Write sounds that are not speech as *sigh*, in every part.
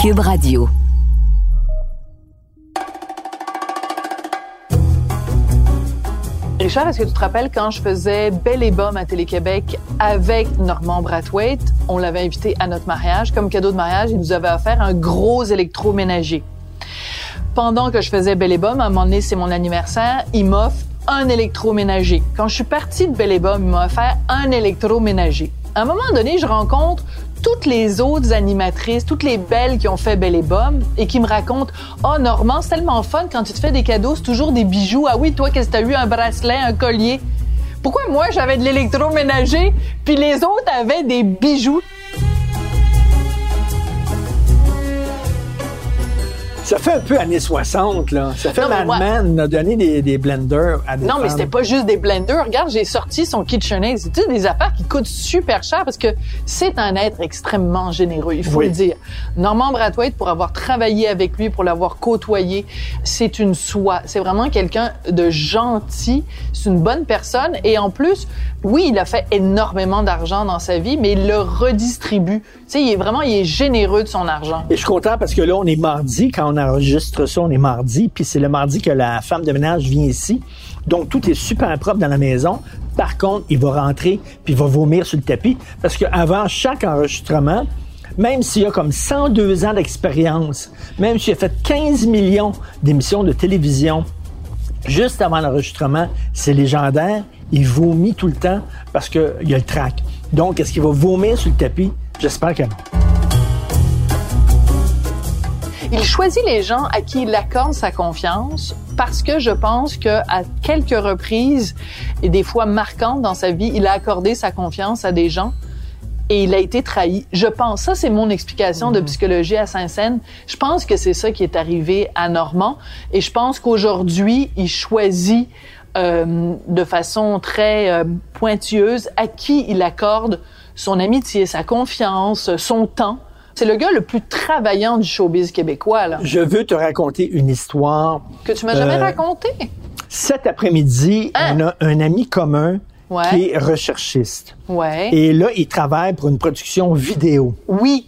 Cube. Richard, est-ce que tu te rappelles quand je faisais Belle et Bomme à Télé-Québec avec Normand Brathwaite? On l'avait invité à notre mariage. Comme cadeau de mariage, il nous avait offert un gros électroménager. Pendant que je faisais Belle et Bomme, à un moment donné, c'est mon anniversaire, il m'offre un électroménager. Quand je suis partie de Belle et Bomme, il m'a offert un électroménager. À un moment donné, je rencontre toutes les autres animatrices, toutes les belles qui ont fait Belle et Bomme et qui me racontent Oh, Normand, c'est tellement fun quand tu te fais des cadeaux, c'est toujours des bijoux. Ah oui, toi, qu'est-ce que t'as eu? Un bracelet, un collier. Pourquoi moi, j'avais de l'électroménager, puis les autres avaient des bijoux? Ça fait un peu années 60, là. Ça fait mais Mad Men a donné des, des blenders à des Non, mais femmes. c'était pas juste des blenders. Regarde, j'ai sorti son KitchenAid. C'est des affaires qui coûtent super cher? Parce que c'est un être extrêmement généreux, il faut Oui. le dire. Normand Brathwaite, pour avoir travaillé avec lui, pour l'avoir côtoyé, c'est une soie. C'est vraiment quelqu'un de gentil. C'est une bonne personne. Et en plus, oui, il a fait énormément d'argent dans sa vie, mais il le redistribue. Tu sais, il est vraiment, il est généreux de son argent. Et je suis content parce que là, on est mardi. Quand on enregistre ça, on est mardi. Puis c'est le mardi que la femme de ménage vient ici. Donc, tout est super propre dans la maison. Par contre, il va rentrer puis il va vomir sur le tapis. Parce qu'avant chaque enregistrement, même s'il a comme 102 ans d'expérience, même s'il a fait 15 millions d'émissions de télévision, juste avant l'enregistrement, c'est légendaire. Il vomit tout le temps parce qu'il y a le trac. Donc, est-ce qu'il va vomir sur le tapis? J'espère que non. Il choisit les gens à qui il accorde sa confiance parce que je pense que à quelques reprises et des fois marquantes dans sa vie, il a accordé sa confiance à des gens et il a été trahi. Je pense, ça c'est mon explication de psychologie à Saint-Saëns. Je pense que c'est ça qui est arrivé à Normand et je pense qu'aujourd'hui, il choisit euh, de façon très euh, pointilleuse à qui il accorde son amitié, sa confiance, son temps. C'est le gars le plus travaillant du showbiz québécois, là, Je veux te raconter une histoire. que tu m'as jamais Euh, raconté. Cet après-midi, Hein? on a un ami commun Ouais. qui est recherchiste. Ouais. Et là, il travaille pour une production vidéo. Oui.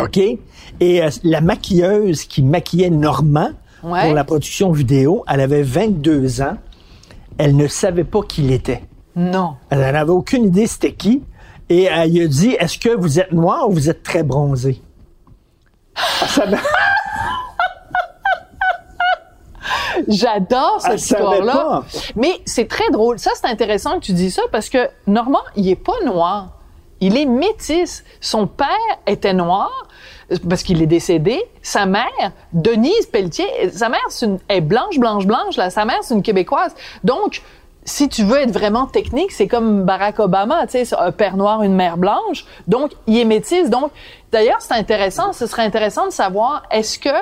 OK? Et euh, la maquilleuse qui maquillait Normand Ouais. pour la production vidéo, elle avait 22 ans. Elle ne savait pas qui il était. Non. Elle n'avait aucune idée c'était qui. Et elle lui a dit, est-ce que vous êtes noir ou vous êtes très bronzé? *laughs* J'adore cette Elle savait histoire-là. pas. Mais c'est très drôle. Ça, c'est intéressant que tu dis ça parce que Normand, il est pas noir. Il est métis. Son père était noir euh, parce qu'il est décédé. Sa mère, Denise Pelletier, euh, sa mère c'est une, est blanche, blanche, blanche. Là. Sa mère, c'est une Québécoise. Donc, si tu veux être vraiment technique, c'est comme Barack Obama, tu sais, un père noir, une mère blanche. Donc, il est métis. Donc, d'ailleurs, c'est intéressant. Ce serait intéressant de savoir, est-ce que, tu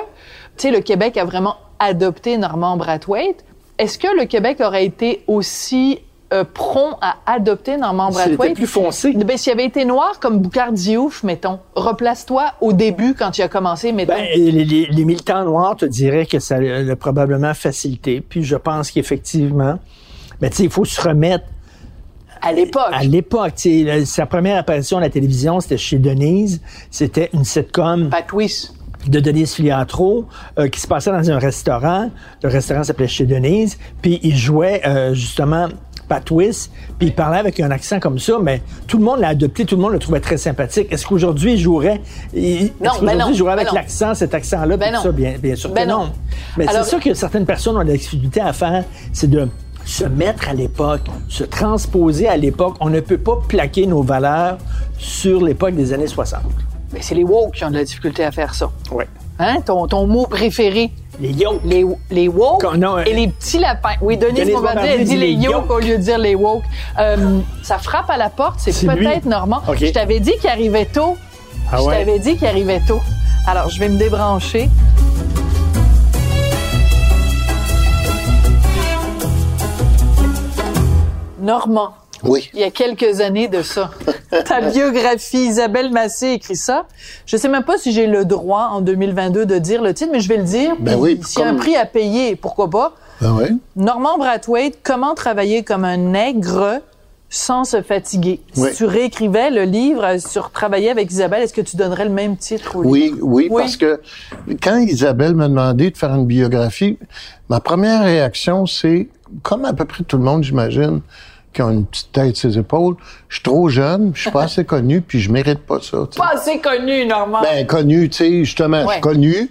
sais, le Québec a vraiment adopté Normand Brathwaite? Est-ce que le Québec aurait été aussi euh, prompt à adopter Normand Brathwaite? plus foncé. Ben, s'il avait été noir comme Boucard Diouf, mettons, replace-toi au début quand tu as commencé, mettons. Ben, les, les- les militants noirs te diraient que ça l'a probablement facilité. Puis je pense qu'effectivement, ben, tu sais, il faut se remettre à l'époque. à l'époque. Sa première apparition à la télévision, c'était chez Denise. C'était une sitcom Pat Weiss. de Denise Filiatro euh, qui se passait dans un restaurant. Le restaurant s'appelait Chez Denise. Puis il jouait euh, justement Pat Twist, puis il parlait avec un accent comme ça, mais tout le monde l'a adopté, tout le monde le trouvait très sympathique. Est-ce qu'aujourd'hui il jouerait, il, Non, ben non, il jouerait ben avec l'accent, cet accent-là, Ben tout ça, bien, bien sûr Ben que non. non. Mais c'est ça que certaines personnes ont de la difficulté à faire, c'est de se mettre à l'époque, se transposer à l'époque. On ne peut pas plaquer nos valeurs sur l'époque des années 60. Ben, c'est les woke qui ont de la difficulté à faire ça. Ouais. Hein? Ton, ton mot préféré? Les yo. Les, les woke Quand- non, euh, et les petits lapins. Oui, Denise, Bombardier, elle dit les yokes yokes. au lieu de dire les woke. Euh, ça frappe à la porte, c'est peut-être. Normand. OK. Je t'avais dit qu'il arrivait tôt. Ah je ouais? t'avais dit qu'il arrivait tôt. Alors, je vais me débrancher. Normand. Oui. Il y a quelques années de ça. *laughs* Ta biographie, Isabelle Massé écrit ça. Je sais même pas si j'ai le droit en 2022 de dire le titre, mais je vais le dire. Ben oui, S'il y a un prix à payer, pourquoi pas? Ben ouais. Normand Brathwaite, comment travailler comme un nègre sans se fatiguer? Oui. Si tu réécrivais le livre sur travailler avec Isabelle, est-ce que tu donnerais le même titre au livre? Oui, oui, Oui. parce que quand Isabelle m'a demandé de faire une biographie, ma première réaction, c'est, comme à peu près tout le monde, j'imagine, qui a une petite tête sur ses épaules, je suis trop jeune, je suis pas assez connu, puis je mérite pas ça. tu sais. Pas assez connu, Normand. Ben, connu, tu sais, justement, je suis connu,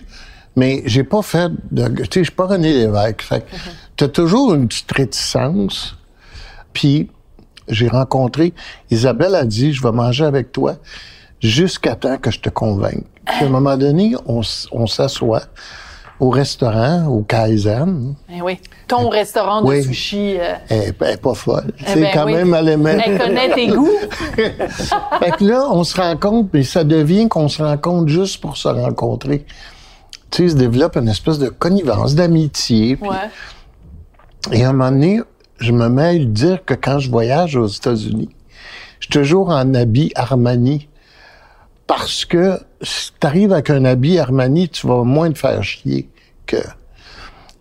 mais j'ai pas fait de, tu sais, je suis pas René Lévesque. Fait que Mm-hmm. t'as toujours une petite réticence. Puis, j'ai rencontré, Isabelle a dit, je vais manger avec toi jusqu'à temps que je te convainque. Puis, à un moment donné, on s'assoit au restaurant, au Kaizen. Ben oui. Ton restaurant de Oui. sushi. euh, Elle, elle est pas folle. eh C'est ben quand oui. même, aimait. Elle connaît tes goûts. *laughs* *laughs* Fait que là, on se rencontre, mais ça devient qu'on se rencontre juste pour se rencontrer. Tu sais, il se développe une espèce de connivence, d'amitié. Ouais. Et à un moment donné, je me mets à lui dire que quand je voyage aux États-Unis, je suis toujours en habit Armani. Parce que si tu arrives avec un habit Armani, tu vas moins te faire chier que...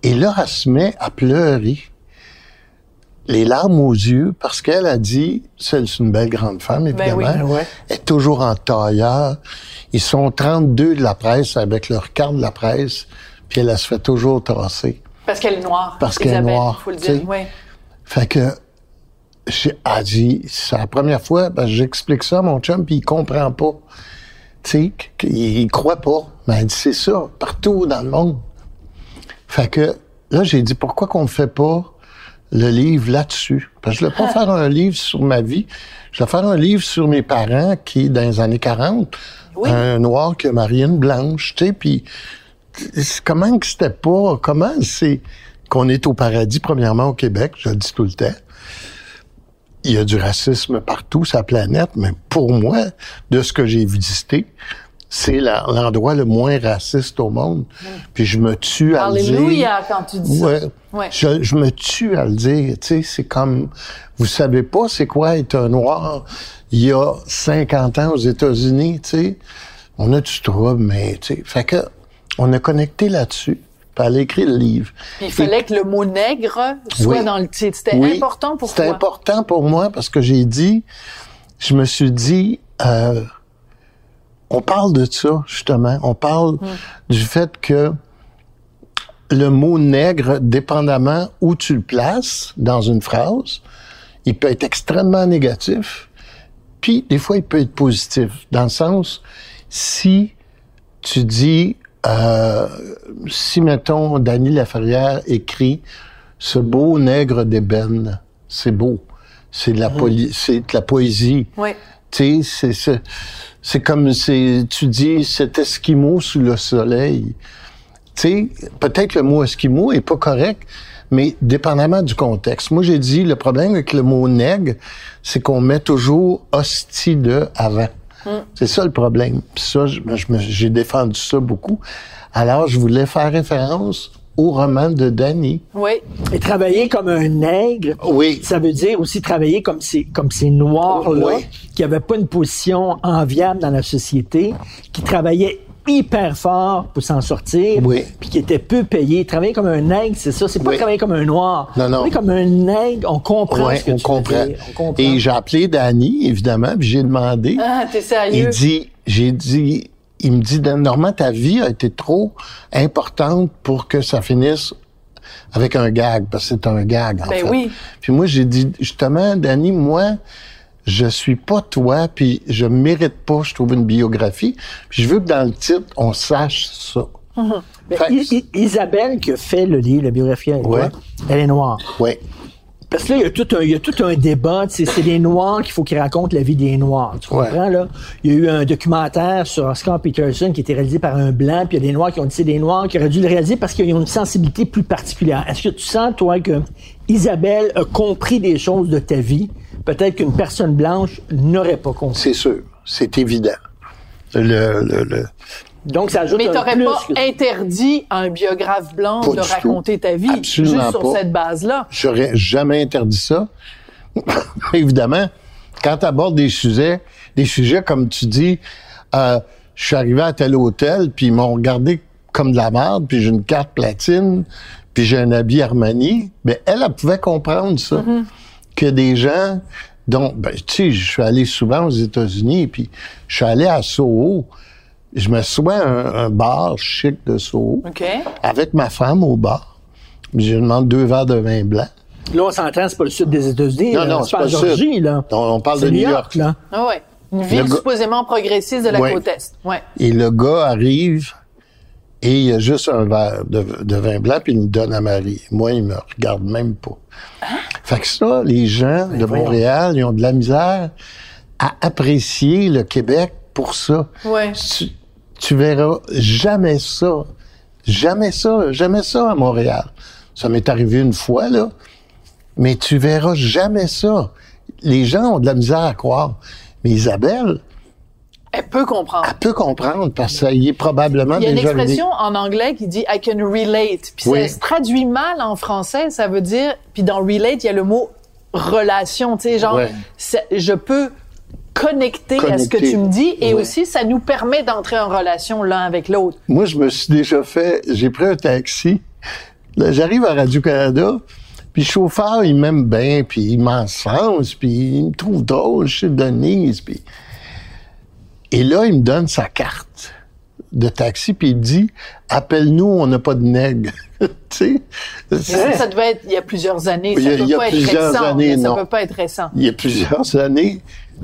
Et là, elle se met à pleurer, les larmes aux yeux, parce qu'elle a dit, c'est c'est une belle grande femme, évidemment, Ben oui. Ouais. elle est toujours en tailleur. Ils sont 32 de la presse avec leur carte de la presse, puis elle, elle se fait toujours tasser. Parce qu'elle est noire. Parce qu'elle est Isabelle, noire, faut le dire. Oui. Fait que, j'ai a dit, c'est la première fois, ben, j'explique ça à mon chum, puis il comprend pas. Sais, qu'il il croit pas. Mais elle dit, c'est ça, partout dans le monde. Fait que, là, j'ai dit, pourquoi qu'on ne fait pas le livre là-dessus? Parce que je ne voulais pas *laughs* faire un livre sur ma vie. Je voulais faire un livre sur mes parents qui, dans les années 40, Oui. un noir qui a marié une blanche, tu sais, puis comment que c'était pas, comment c'est qu'on est au paradis, premièrement au Québec, je le dis tout le temps. Il y a du racisme partout sur la planète, mais pour moi, de ce que j'ai visité, c'est l'endroit le moins raciste au monde. Puis je me tue à le dire. Alléluia quand tu dis Ouais. ça. Ouais. Je, je me tue à le dire. Tu sais, c'est comme, vous savez pas c'est quoi être un noir il y a 50 ans aux États-Unis, tu sais. On a du trouble, mais tu sais. Fait que, on a connecté là-dessus. Puis elle a écrit le livre. Puis il fallait que le mot nègre soit Oui. dans le titre. C'était Oui, important pour C'était toi. important pour moi parce que j'ai dit, je me suis dit, euh, on parle de ça, justement. On parle Hmm. du fait que le mot nègre, dépendamment où tu le places dans une phrase, il peut être extrêmement négatif, puis des fois il peut être positif, dans le sens, si tu dis, euh, si mettons Dany Laferrière écrit ce beau nègre d'ébène, c'est beau, c'est de la poli- c'est de la poésie. Oui. Tu sais, c'est c'est c'est comme c'est tu dis cet esquimau sous le soleil. Tu sais, peut-être le mot esquimau est pas correct, mais dépendamment du contexte. Moi, j'ai dit le problème avec le mot nègre, c'est qu'on met toujours hostie de avant. C'est ça le problème. Puis ça, me- j'ai défendu ça beaucoup. Alors, je voulais faire référence au roman de Danny. Oui. Et travailler comme un nègre, Oui. ça veut dire aussi travailler comme ces, comme ces noirs-là, Oui. qui n'avaient pas une position enviable dans la société, qui travaillaient hyper fort pour s'en sortir, Oui. puis qui étaient peu payés. Travailler comme un nègre, c'est ça. C'est pas Oui. travailler comme un noir. Non, non. Travailler comme un nègre, on comprend Ouais, ce que on tu veux comprend. dire. On comprend. Et j'ai appelé Danny, évidemment, puis j'ai demandé. Ah, t'es Il sérieux? dit, j'ai dit, il me dit, Normand, ta vie a été trop importante pour que ça finisse avec un gag, parce que c'est un gag, en Ben fait. oui. Puis moi, j'ai dit, justement, Danny, moi, je suis pas toi, puis je mérite pas, je trouve, une biographie. Puis je veux que dans le titre, on sache ça. Ben, I- I- Isabelle qui a fait le livre, la biographie, Ouais. toi, elle est noire. Ouais. Parce que là, il y a tout un, il y a tout un débat. C'est les Noirs qu'il faut qu'ils racontent la vie des Noirs. Tu Ouais. comprends, là? Il y a eu un documentaire sur Oscar Peterson qui a été réalisé par un Blanc, puis il y a des Noirs qui ont dit c'est des Noirs qui auraient dû le réaliser parce qu'ils ont une sensibilité plus particulière. Est-ce que tu sens, toi, que Isabelle a compris des choses de ta vie, peut-être qu'une personne blanche n'aurait pas compris? C'est sûr. C'est évident. Le, le, le, Donc, ça ajoute Mais t'aurais pas que- interdit à un biographe blanc Pas de tout. raconter ta vie Absolument juste sur pas. cette base-là. J'aurais jamais interdit ça. *laughs* Évidemment, quand tu abordes des sujets, des sujets comme tu dis, euh, je suis arrivé à tel hôtel, puis ils m'ont regardé comme de la merde, puis j'ai une carte platine, puis j'ai un habit Armani, mais elle, elle pouvait comprendre ça. Que des gens Donc, ben, tu sais, je suis allé souvent aux États-Unis, puis je suis allé à Soho. Je me souviens un, un bar chic de Soho, OK. avec ma femme au bar. Je lui demande deux verres de vin blanc. Là, on s'entend, c'est pas le sud des États-Unis. Non, là. non, c'est pas pas le Georgie, sud. là. On, on parle de New York. là. Ah ouais. Une ville supposément progressiste de la Ouais. côte Est. Ouais. Et le gars arrive et il a juste un verre de, de vin blanc puis il me donne à Marie. Moi, il me regarde même pas. Fait que ça, les gens de voyons. Montréal, ils ont de la misère à apprécier le Québec pour ça. Ouais. Tu, tu verras jamais ça. Jamais ça. Jamais ça à Montréal. Ça m'est arrivé une fois, là. Mais tu verras jamais ça. Les gens ont de la misère à croire. Mais Isabelle, Elle peut comprendre. elle peut comprendre parce que ça y est probablement Il y a une déjà expression en anglais qui dit I can relate. Puis Oui. ça se traduit mal en français. Ça veut dire, puis dans relate, il y a le mot relation. Tu sais, genre, Ouais. je peux connecter, à ce que tu me dis et Ouais. aussi ça nous permet d'entrer en relation l'un avec l'autre. Moi, je me suis déjà fait, j'ai pris un taxi. J'arrive à Radio-Canada, puis le chauffeur, il m'aime bien, puis il m'encense, puis il me trouve drôle, je suis Denise, puis... Et là, il me donne sa carte de taxi, puis il me dit « Appelle-nous, on n'a pas de nègre. *laughs* » Tu sais? Mais ça, ça devait être il y a plusieurs années. Il y Ça a- peut il y a pas être plusieurs récent. années, ça non. peut pas être récent. Il y a plusieurs années.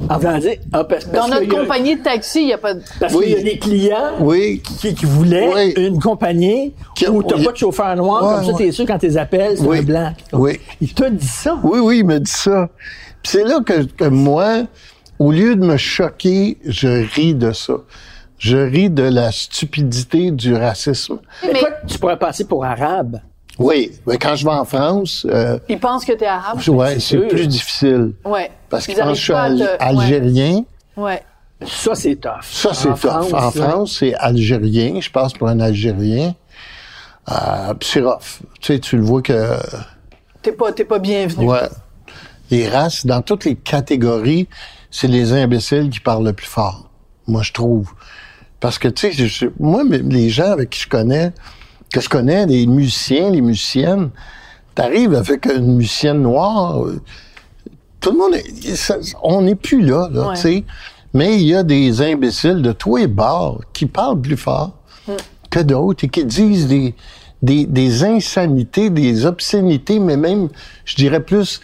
En voulant dire, ah, parce, Dans notre a- compagnie de taxi, il y a pas de... Parce Oui. qu'il y a des clients Oui, qui, qui voulaient Oui. une compagnie Qui- où t'as oui. pas de chauffeur noir, Ouais, comme ça, ouais. t'es sûr quand t'es appels, c'est Oui. un blanc. Oui. Il t'a dit ça? Oui, oui, il me dit ça. Puis c'est là que, que moi, au lieu de me choquer, je ris de ça. Je ris de la stupidité du racisme. Mais, toi, tu pourrais passer pour arabe. Oui, mais quand je vais en France, euh, Ils pensent que t'es arabe. ouais, c'est plus difficile. Ouais. Parce Ils qu'ils pensent que je suis al- te- algérien. Ouais. Ça, c'est tough. Ça, c'est tough. France, en France, c'est algérien. Je passe pour un algérien. Euh, c'est rough. Tu sais, tu le vois que... T'es pas, t'es pas bienvenu. Ouais. Les races, dans toutes les catégories, c'est les imbéciles qui parlent le plus fort. Moi, je trouve. Parce que, tu sais, moi, les gens avec qui je connais, que je connais, les musiciens, les musiciennes, t'arrives avec une musicienne noire, euh, tout le monde, est- ça- on n'est plus là, là, Ouais. tu sais. Mais il y a des imbéciles de tous les bords qui parlent plus fort que d'autres et qui disent des, des, des insanités, des obscénités, mais même, je dirais plus,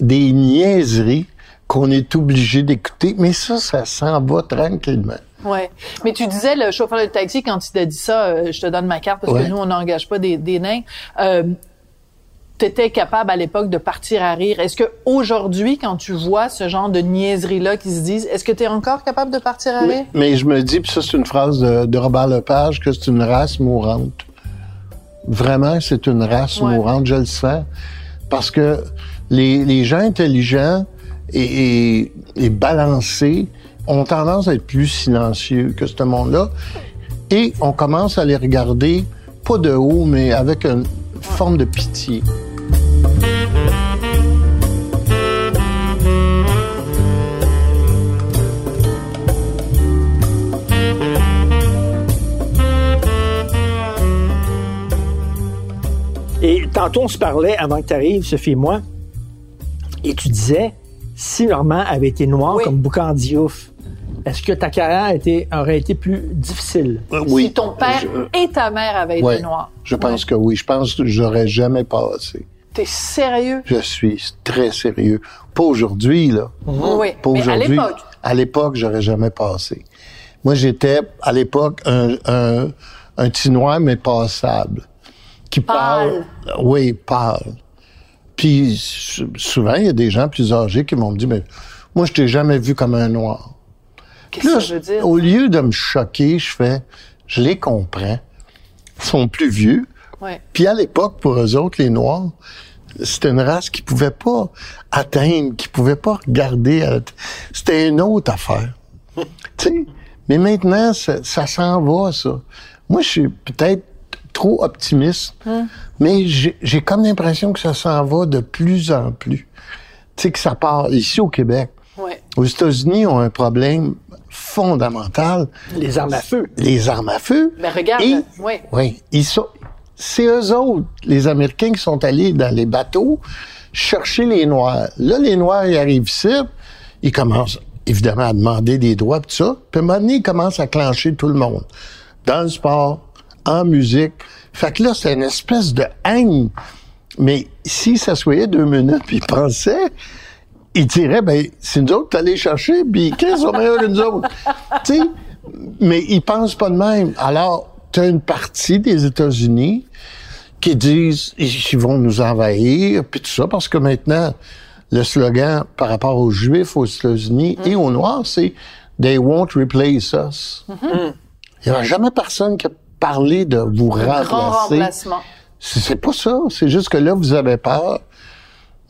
des niaiseries qu'on est obligé d'écouter. Mais ça, ça s'en va tranquillement. Ouais. Mais tu disais, le chauffeur de taxi, quand il t'a dit ça, euh, je te donne ma carte parce Ouais. que nous, on n'engage pas des, des nains. Euh, T'étais capable à l'époque de partir à rire. Est-ce que aujourd'hui, quand tu vois ce genre de niaiseries-là qui se disent, est-ce que tu es encore capable de partir à rire? Mais je me dis, puis ça, c'est une phrase de, de Robert Lepage, que c'est une race mourante. Vraiment, c'est une race Ouais. mourante, je le sens. Parce que les, les gens intelligents et, balancés ont tendance à être plus silencieux que ce monde-là. Et on commence à les regarder, pas de haut, mais avec une forme de pitié. Et tantôt, on se parlait avant que tu arrives, Sophie et moi, et tu disais, si Normand avait été noir Oui. comme Boucan Diouf, est-ce que ta carrière a été- aurait été plus difficile? Euh, Si ton père Je- et ta mère avaient été noirs. je pense que oui. Je pense que j'aurais jamais passé. T'es sérieux? Je suis très sérieux. Pas aujourd'hui, là. Oui. Pas Mais à aujourd'hui. l'époque. À l'époque, j'aurais jamais passé. Moi, j'étais, à l'époque, un, un, un petit noir, mais passable. Qui Pâle. parle. Oui, pâle. Puis, sou- souvent, il y a des gens plus âgés qui m'ont dit, mais moi, je t'ai jamais vu comme un noir. Qu'est-ce que ça veut dire? Au lieu de me choquer, je fais, je les comprends. Ils sont plus vieux. Ouais. Puis à l'époque, pour eux autres, les Noirs, c'était une race qui pouvait pas atteindre, qui pouvait pas regarder. C'était une autre affaire. *laughs* tu sais? Mais maintenant, ça, ça s'en va, ça. Moi, je suis peut-être trop optimiste, mais j'ai comme l'impression que ça s'en va de plus en plus. Tu sais, que ça part ici au Québec. Ouais. Aux États-Unis, ils ont un problème fondamental, Les armes à feu. les armes à feu. Mais regarde, Et- oui. oui, ils sont. C'est eux autres, les Américains, qui sont allés dans les bateaux, chercher les Noirs. Là, les Noirs, ils arrivent ici, ils commencent évidemment à demander des droits, tout ça. Puis à un moment donné, ils commencent à clencher tout le monde. Dans le sport, en musique. Fait que là, c'est une espèce de haine. Mais s'ils s'assoyaient deux minutes puis ils pensaient, ils diraient, ben, c'est nous autres allés chercher, puis qu'est-ce sont meilleurs que nous autres? *laughs* tu sais, mais ils pensent pas de même. Alors, tu as une partie des États-Unis qui disent ils vont nous envahir, puis tout ça, parce que maintenant, le slogan par rapport aux Juifs aux États-Unis et aux Noirs, c'est They won't replace us. Il n'y aura jamais personne qui a parlé de vous Grand remplacer. remplacement. C'est pas ça. C'est juste que là, vous avez peur.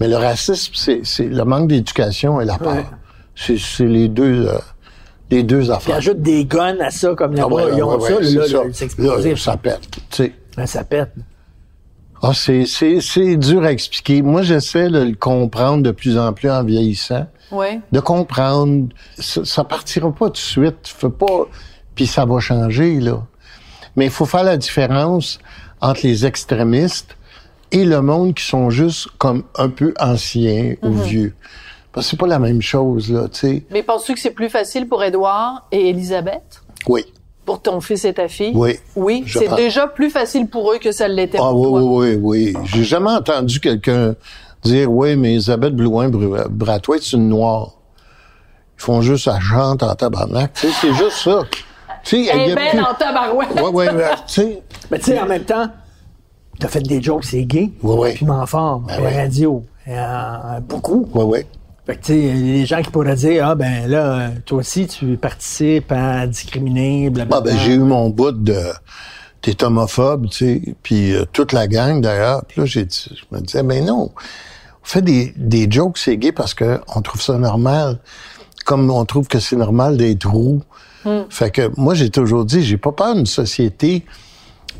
Mais le racisme, c'est le manque d'éducation et la peur. C'est c'est les deux, euh, les deux affaires. ajoute des guns à ça, comme là-bas, Ah ouais, ils ont ouais, ouais, ça, là, ça. là. Là, ça pète. Tu sais. Là, ça pète. Ah, c'est, dur à expliquer. Moi, j'essaie de le comprendre de plus en plus en vieillissant. Oui. De comprendre. Ça, ça partira pas tout de suite. Faut pas. Puis ça va changer, là. Mais il faut faire la différence entre les extrémistes et le monde qui sont juste comme un peu anciens ou vieux. Parce que c'est pas la même chose, là, tu sais. Mais penses-tu que c'est plus facile pour Édouard et Elisabeth? Oui. Pour ton fils et ta fille? Oui. Oui, c'est déjà plus facile pour eux que ça l'était Ah pour oui, toi. oui, oui, oui. J'ai jamais entendu quelqu'un dire Oui, mais Isabelle Blouin Bru- Bratois, c'est une noire. Ils font juste à chante en tabarnak. Tu sais, c'est juste ça. Tu sais, Elle plus- en tabarouette. Ouais, ouais, ouais, tu sais. Mais tu sais, en même temps, t'as fait des jokes, c'est gay. Ouais, ouais. Puis m'en à la ouais. radio. euh, beaucoup. Ouais, ouais. Fait que, tu sais, les gens qui pourraient dire, ah, ben là, toi aussi, tu participes à discriminer, blablabla. Ah, ben, j'ai eu mon bout de. T'es homophobe, tu sais. Puis euh, toute la gang, d'ailleurs. Puis là, j'ai dit, je me disais, mais non. On fait des, des jokes, c'est gay parce que on trouve ça normal. Comme on trouve que c'est normal d'être roux. Fait que moi, j'ai toujours dit, j'ai pas peur d'une société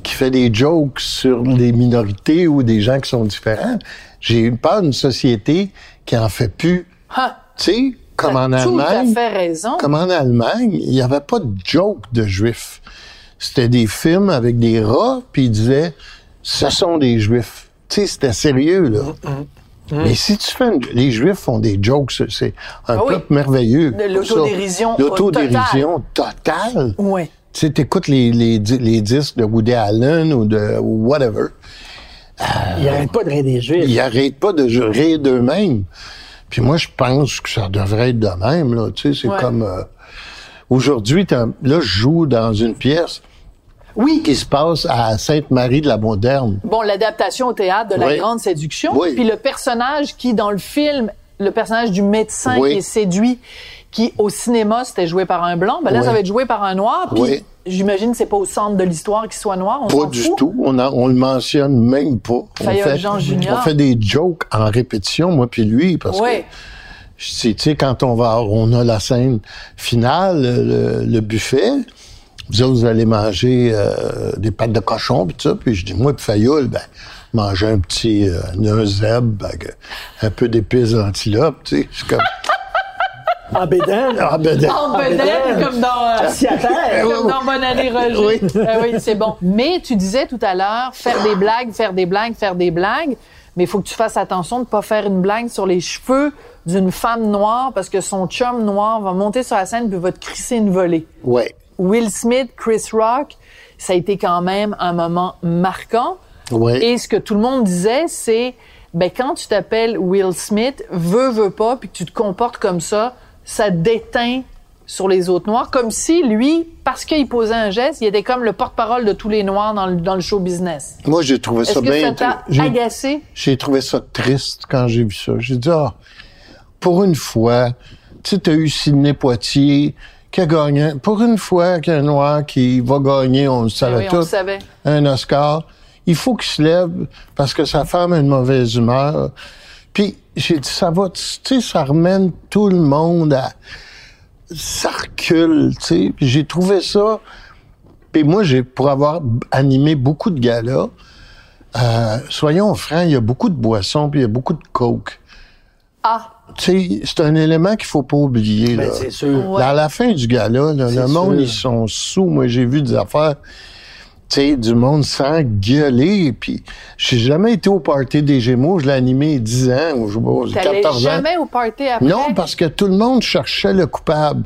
qui fait des jokes sur les minorités ou des gens qui sont différents. J'ai eu peur d'une société qui en fait plus. Ah, Tu sais, comme en t'as tout à Allemagne. fait raison. Comme en Allemagne, il n'y avait pas de joke de juifs. C'était des films avec des rats, puis ils disaient ce sont des juifs. Tu sais, c'était sérieux, là. Mais si tu fais une- Les Juifs font des jokes, c'est- un Ah oui. peuple merveilleux. L'autodérision Ça. L'autodérision totale. Oui. Tu sais, t'écoutes les, les, di- les disques de Woody Allen ou de whatever. Il n'arrête pas de rire des juifs. Ils n'arrêtent pas de rire d'eux-mêmes. Puis moi, je pense que ça devrait être de même, là. Tu sais, c'est Ouais. comme... euh, Aujourd'hui, là, je joue dans une pièce Oui. qui se passe à Sainte-Marie de la Moderne. Bon, l'adaptation au théâtre de La Oui. Grande Séduction. Oui. Puis le personnage qui, dans le film, le personnage du médecin Oui. qui est séduit, qui au cinéma c'était joué par un blanc, ben là ça va être joué par un noir. Puis Oui. j'imagine que c'est pas au centre de l'histoire qu'il soit noir. On Pas du fout. tout. On, a- on le mentionne même pas. On Fayolle Jean Junior. on fait des jokes en répétition, moi puis lui, parce que tu sais, quand on va, on a la scène finale, le, le buffet, vous autres, vous allez manger euh, des pâtes de cochon, puis ça, puis je dis, moi, puis Fayoul, ben, manger un petit, euh, un zèbre un peu d'épices d'antilope, tu sais, je suis comme, *laughs* En ben, En Ah, vedette, bédaine. comme dans, euh, terre. *laughs* comme dans Bonne année Roger. Oui. Ah oui, c'est bon. Mais tu disais tout à l'heure, faire des blagues, faire des blagues, faire des blagues. Mais il faut que tu fasses attention de ne pas faire une blague sur les cheveux d'une femme noire parce que son chum noir va monter sur la scène puis va te crisser une volée. ouais. Will Smith, Chris Rock, ça a été quand même un moment marquant. Ouais. Et ce que tout le monde disait, c'est, ben, quand tu t'appelles Will Smith, veux, veux pas, puis que tu te comportes comme ça, ça déteint sur les autres Noirs, comme si lui, parce qu'il posait un geste, il était comme le porte-parole de tous les Noirs dans le, dans le show business. Moi, j'ai trouvé ça que bien. ça t'a j'ai- agacé? J'ai trouvé ça triste quand j'ai vu ça. J'ai dit, ah, pour une fois, tu sais, t'as eu Sidney Poitier qui a gagné. Pour une fois qu'il y a un Noir qui va gagner, on le Ben savait oui, on le tous, savait. un Oscar. Il faut qu'il se lève parce que sa femme a une mauvaise humeur. Puis j'ai dit, ça va, tu sais, ça ramène tout le monde à... Ça recule, tu sais. Puis j'ai trouvé ça... Puis moi, j'ai pour avoir animé beaucoup de galas, euh, soyons francs, il y a beaucoup de boissons, puis il y a beaucoup de coke. Ah, c'est un élément qu'il faut pas oublier. Ben, là. c'est sûr. Ouais. À la fin du gala, là, le monde, sûr. ils sont sous. Moi, j'ai vu des affaires. tu sais, du monde sans gueuler. Puis, j'ai jamais été au party des Gémeaux. Je l'ai animé 10 ans ou je sais pas, T'allais 14 ans. jamais au party après? Non, parce que tout le monde cherchait le coupable.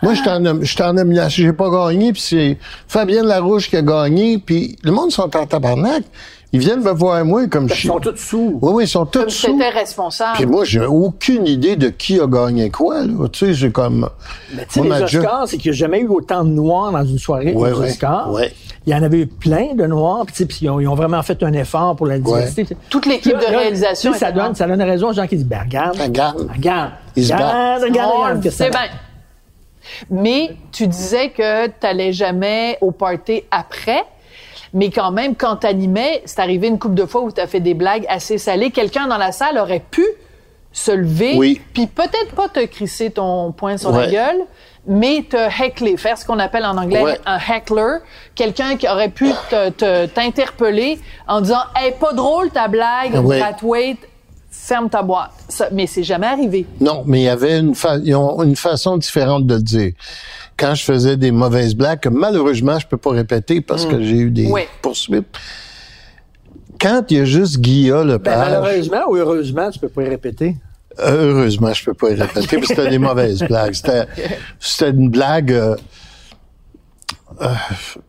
Moi, j'étais en, nom- j'étais en nomination, j'ai pas gagné, puis c'est Fabienne Larouche qui a gagné, puis le monde sont en tabarnak. Ils viennent me voir moi comme Ils je sont tous sous. Oui, oui, ils sont tous Comme sous. t'étais responsable. Puis moi, j'ai aucune idée de qui a gagné quoi, là. Tu sais, j'ai comme... Mais tu sais, les Oscars, c'est qu'il n'y a jamais eu autant de noirs dans une soirée Ouais, aux Oscars. ouais. Il y en avait eu plein de noirs, puis, tu ils, ont, ils ont vraiment fait un effort pour la diversité. Toute l'équipe de réalisation tu sais, Ça donne, ça donne raison aux gens qui disent, ben regarde, Regarde. regarde, Ils se regarde, battent. regarde, Oh, regarde, ça c'est bien. Mais tu disais que t'allais jamais au party après. Mais quand même, quand t'animais, c'est arrivé une couple de fois où t'as fait des blagues assez salées. Quelqu'un dans la salle aurait pu se lever, Oui. puis peut-être pas te crisser ton poing sur la gueule, mais te heckler, faire ce qu'on appelle en anglais Ouais. un heckler, quelqu'un qui aurait pu te- te- t'interpeller en disant « Hey, pas drôle ta blague, Ouais. Brathwaite, ferme ta boîte. » Ça- Mais c'est jamais arrivé. Non, mais il y avait une, fa- une façon différente de le dire. Quand je faisais des mauvaises blagues, que malheureusement, je peux pas répéter parce que j'ai eu des Oui. poursuites. Quand il y a juste Guilla Ben, Lepage, malheureusement ou heureusement, tu peux pas y répéter? heureusement, je peux pas y *laughs* répéter, parce que c'était des mauvaises blagues. C'était, c'était une blague, euh, euh,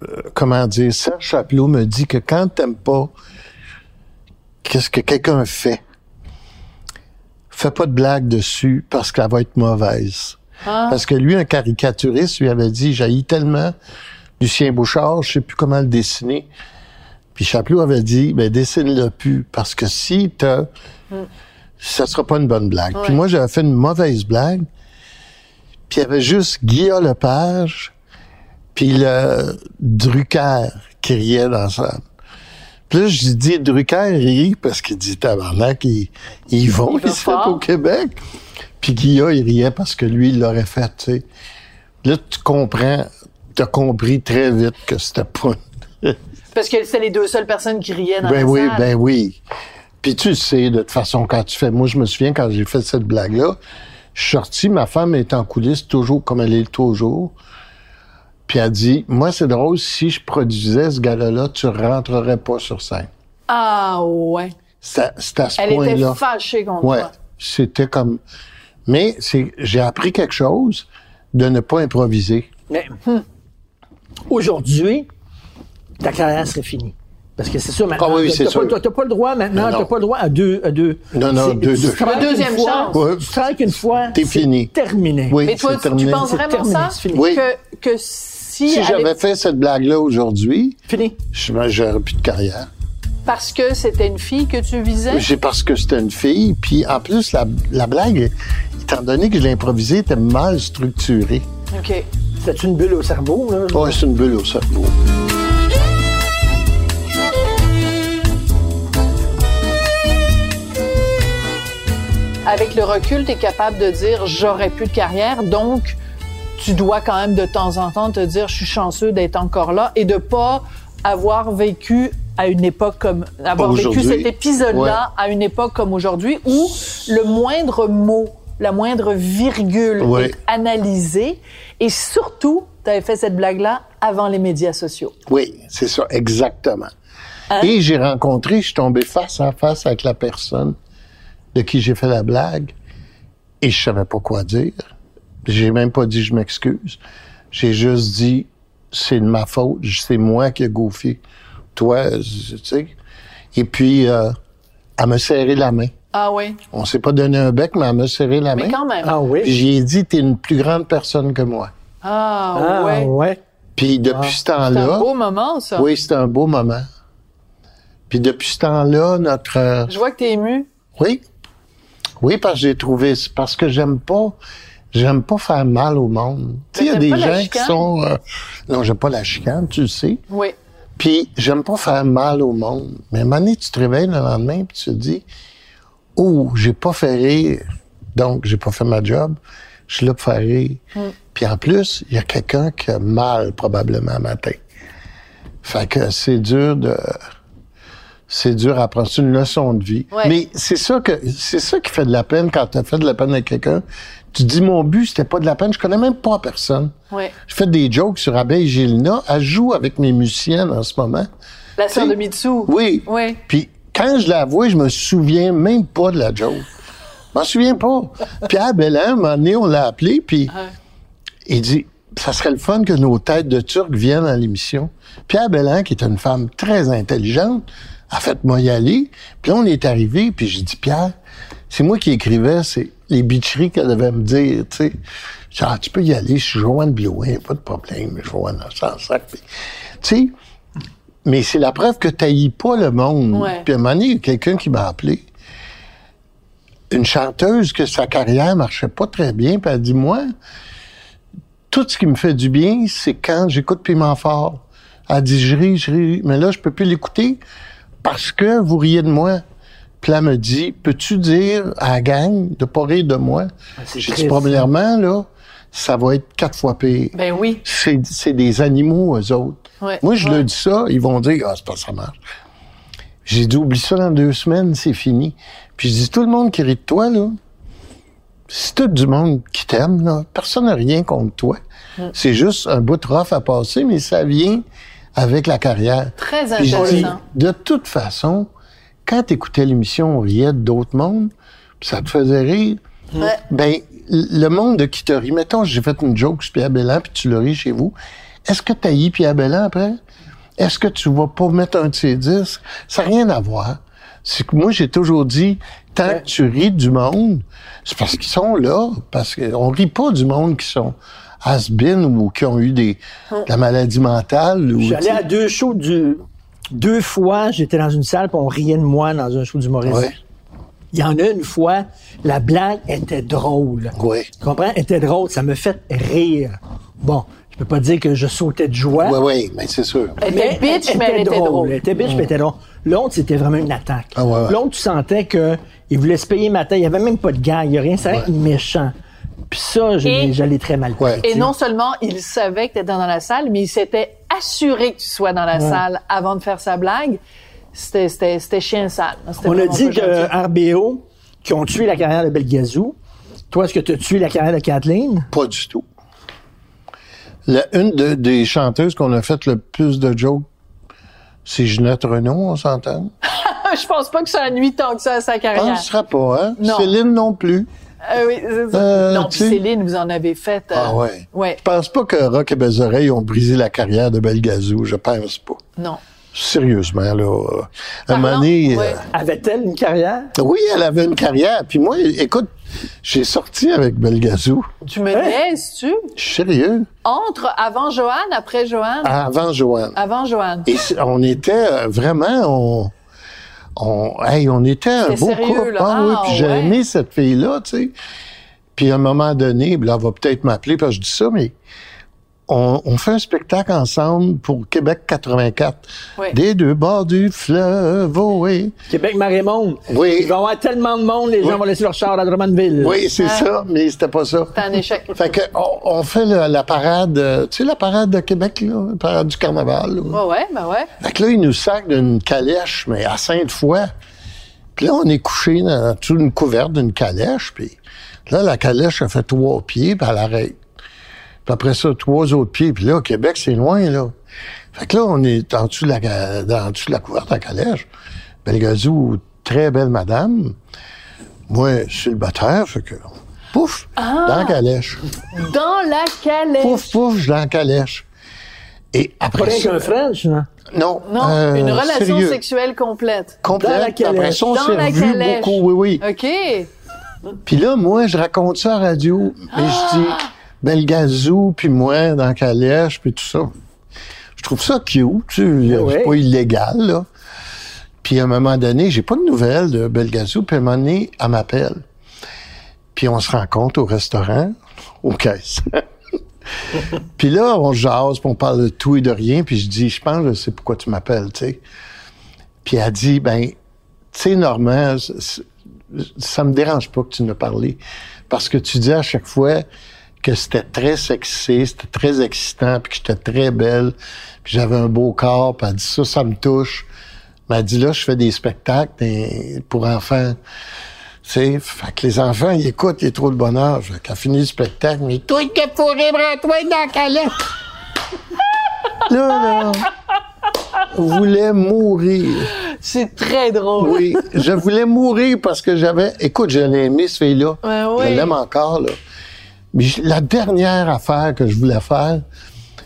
euh, comment dire, Serge Chapelot me dit que quand t'aimes pas qu'est-ce que quelqu'un fait, fais pas de blague dessus parce qu'elle va être mauvaise. Parce que lui, un caricaturiste, lui avait dit, j'haïs tellement Lucien Bouchard, je sais plus comment le dessiner. Puis Chapelot avait dit, ben dessine-le plus, parce que si t'as, ça sera pas une bonne blague. Puis moi, j'avais fait une mauvaise blague, puis il y avait juste Guillaume Lepage, puis le Drucker qui riait dans salle. Puis là, je dis, Drucker rit parce qu'il dit, tabarnak, ils, ils vont Il va ici fort. au Québec. Puis Guillaume, il riait parce que lui, il l'aurait fait, tu sais. Là, tu comprends, t'as compris très vite que c'était pas... *laughs* Parce que c'était les deux seules personnes qui riaient dans Ben la oui, salle. ben oui. Puis tu sais, de toute façon, quand tu fais... Moi, je me souviens, quand j'ai fait cette blague-là, je suis sorti, ma femme est en coulisses, toujours comme elle est toujours. Puis elle dit, moi, c'est drôle, si je produisais ce gars-là, tu rentrerais pas sur scène. Ah ouais. C'est à ce Elle était fâchée contre Ouais, c'était comme... Mais c'est, j'ai appris quelque chose de ne pas improviser. Mais aujourd'hui, ta carrière serait finie. Parce que c'est sûr, maintenant, Ah oui, t'as sûr. pas, le droit maintenant, t'as pas le droit à deux, à deux. Non, non, C'est- deux, tu deux. strikes La deuxième fois, chance. Ouais. Tu strikes une fois, T'es fini. terminé. Oui, Mais toi, tu, terminé. tu penses vraiment terminé, ça? c'est fini. Oui. Que, que si, Si j'avais fait cette blague-là aujourd'hui, Fini. je j'aurais plus de carrière. Parce que c'était une fille que tu visais? C'est parce que c'était une fille, puis en plus, la, la blague, étant donné que je l'ai improvisée, était mal structurée. OK. C'est une bulle au cerveau, là. Ouais, c'est une bulle au cerveau. Avec le recul, tu es capable de dire j'aurais plus de carrière, donc tu dois quand même de temps en temps te dire je suis chanceux d'être encore là et de pas avoir vécu à une époque comme avoir vécu cet épisode-là à une époque comme aujourd'hui où le moindre mot, la moindre virgule Ouais. est analysé et surtout tu avais fait cette blague-là avant les médias sociaux. Oui, c'est ça, exactement. Hein? Et j'ai rencontré, je suis tombé face à face avec la personne de qui j'ai fait la blague et je savais pas quoi dire. J'ai même pas dit je m'excuse. J'ai juste dit c'est de ma faute, c'est moi qui ai gouffé. Toi, tu sais. Et puis, euh, elle me serré la main. Ah oui, On s'est pas donné un bec, mais elle me serré la main. mais quand même. Ah oui. Puis j'ai dit, t'es une plus grande personne que moi. Ah, Ah, ouais. ouais. Puis depuis ce C'est un temps-là, beau moment ça. oui, c'était un beau moment. Puis depuis ce temps-là, notre... euh, Je vois que tu es ému. oui. Oui, parce que j'ai trouvé... c'est Parce que j'aime pas... J'aime pas faire mal au monde. Tu sais, il y a des gens qui sont... euh, non, j'aime pas la chicane, tu le sais. Oui. Puis j'aime pas faire mal au monde. Mais à un moment donné, tu te réveilles le lendemain puis tu te dis Oh, j'ai pas fait rire, donc j'ai pas fait ma job. Je suis là pour faire rire. Mm. Puis en plus, il y a quelqu'un qui a mal probablement un matin. Fait que c'est dur de. C'est dur à apprendre. C'est une leçon de vie. Ouais. Mais c'est ça que c'est ça qui fait de la peine quand tu as fait de la peine avec quelqu'un. Tu dis, mon but, c'était pas de la peine. Je connais même pas personne. Ouais. Je fais des jokes sur Abeille Gélina. Elle joue avec mes musiciennes en ce moment. La sœur de Mitsu. Oui. Oui. Puis quand je la vois, je me souviens même pas de la joke. Je m'en souviens pas. Pierre Bellin, un moment donné, on l'a appelé, puis il dit, ça serait le fun que nos têtes de Turcs viennent à l'émission. Pierre Bellin, qui est une femme très intelligente, a fait moi y aller. Puis là, on est arrivé, puis j'ai dit, Pierre, c'est moi qui écrivais, c'est les bitcheries qu'elle devait me dire, tu sais. Ah, tu peux y aller, je suis Joanne Blouin, pas de problème, dans sans sac. Tu sais, mais c'est la preuve que tu pas le monde. Ouais. Puis à un moment donné, il y a quelqu'un qui m'a appelé. Une chanteuse que sa carrière marchait pas très bien, puis elle dit, moi, tout ce qui me fait du bien, c'est quand j'écoute Piment Fort. Elle dit, je ris, je ris, mais là, je peux plus l'écouter parce que vous riez de moi. Puis là, elle me dit, peux-tu dire à la gang de pas rire de moi? c'est J'ai dit, premièrement, là, ça va être quatre fois pire. Ben oui. C'est c'est des animaux, eux autres. Ouais, Moi, je ouais. leur dis ça, ils vont dire, ah, c'est pas ça marche. J'ai dit, oublie ça dans deux semaines, c'est fini. Puis je dis, tout le monde qui rit de toi, là, si tout du monde qui t'aime, là, personne n'a rien contre toi. Mm. C'est juste un bout de rough à passer, mais ça vient avec la carrière. Très Puis je dis, intéressant. de toute façon, quand tu écoutais l'émission, on riait d'autres mondes, puis ça te faisait rire. Ouais. Ben, le monde de qui te rit, mettons, j'ai fait une joke sur Pierre Bellan, puis tu le ris chez vous. Est-ce que tu haïs Pierre Bellan après? Est-ce que tu vas pas mettre un de ses disques? Ça n'a rien à voir. C'est que moi, j'ai toujours dit, tant que tu ris du monde, c'est parce qu'ils sont là. Parce qu'on rit pas du monde qui sont has-been ou qui ont eu des, de la maladie mentale. sais. à deux shows du. Deux fois, j'étais dans une salle, puis on riait de moi dans un show d'humoriste. Ouais. Il y en a une fois, la blague était drôle. Ouais. Tu comprends? Elle était drôle, ça me fait rire. Bon, je peux pas dire que je sautais de joie. Oui, oui, mais c'est sûr. Elle était bitch, mais elle était drôle. Elle était bitch, mais elle était drôle. L'autre, c'était vraiment une attaque. Ah ouais, ouais. L'autre, tu sentais que il voulait se payer ma taille. Il y avait même pas de gars, il y a rien, c'est méchant. Puis ça, je je l'ai très mal pris. Ouais. Et non seulement il savait que tu étais dans la salle, mais il s'était assuré que tu sois dans la salle avant de faire sa blague. C'était, chien sale. C'était On a dit que RBO, qui ont tué la carrière de Belgazou, toi, est-ce que tu as tué la carrière de Kathleen? Pas du tout. La- une de- des chanteuses qu'on a fait le plus de jokes, c'est Ginette Renault, on s'entend? *laughs* Je pense pas que ça nuit tant que ça à sa Je carrière. penserais pas, hein? Non. Céline non plus. Euh, oui, c'est ça. Euh, non, puis Céline, vous en avez fait. euh, Ah ouais. Ouais, Je pense pas que Rock et Bezoreilles ont brisé la carrière de Belgazou. Je pense pas. non. Sérieusement, là. À un Parlant- moment donné, ouais. euh, Avait-elle une carrière? oui, elle avait une carrière. Puis moi, écoute, j'ai sorti avec Belgazou. Tu me Hein? niaises, tu? Sérieux? Entre avant Joanne, après Joanne? Avant Joanne. Avant Joanne. Et on était euh, vraiment, on, on, hey, on était un beau sérieux, couple. là. Ah, oui, puis j'ai ouais. aimé cette fille-là, tu sais. Puis à un moment donné, là, elle va peut-être m'appeler parce que je dis ça, mais on, on fait un spectacle ensemble pour Québec 84. Oui. Des deux bords du fleuve, oh oui. Québec Marémonde. Oui. Il va y avoir tellement de monde, les gens vont laisser leur char à Drummondville. Oui, c'est ça, mais c'était pas ça. C'est un échec. Fait que on, on fait le- la parade, euh, tu sais, la parade de Québec, là, la parade du carnaval. là. Ouais, ouais, ben ouais. Fait que là, ils nous sacent d'une calèche, mais à Sainte-Foy. Puis là, on est couché dans toute une couverte d'une calèche, puis là, la calèche, elle fait trois pieds, puis elle arrête. Puis après ça, trois autres pieds, puis là, Québec, c'est loin, là. Fait que là, on est en dessous de la, en dessous de la couverte à calèche. Belgazou, très belle madame. Moi, je suis le batteur, fait que, pouf, dans la calèche. Dans la calèche. Pouf, pouf, je suis dans la calèche. Et Pas après rien qu'un French, non? non, Non, euh, une relation sérieux. sexuelle complète. complète. Dans la calèche. Après ça, on Dans s'est la calèche. beaucoup, oui, oui. OK. Puis là, moi, je raconte ça à la radio. Mais je dis, Belgazou, puis moi, dans calèche, puis tout ça. Je trouve ça cute, tu sais, Ouais. c'est pas illégal, là. Puis à un moment donné, j'ai pas de nouvelles de Belgazou, puis à un moment donné, elle m'appelle. Puis on se rencontre au restaurant, *laughs* au caisse. *laughs* puis là, on jase, puis on parle de tout et de rien, puis je dis, je pense, je sais pourquoi tu m'appelles, tu sais. Puis elle dit, ben, tu sais, Normand, ça me dérange pas que tu nous parles. Parce que tu dis à chaque fois que c'était très sexy, c'était très excitant, puis que j'étais très belle, puis j'avais un beau corps, puis elle dit ça, ça me touche. Mais elle dit là, je fais des spectacles pour enfants. Tu sais, fait que les enfants, ils écoutent, il est trop de bonheur. Fait qu'à fini le spectacle, mais toi, que fourré, toi dans la calette. *laughs* là, là, voulais mourir. C'est très drôle. Oui, je voulais mourir parce que j'avais. Écoute, je l'ai aimé, ce fille-là. Ouais, oui. Je l'aime encore, là. Mais la dernière affaire que je voulais faire,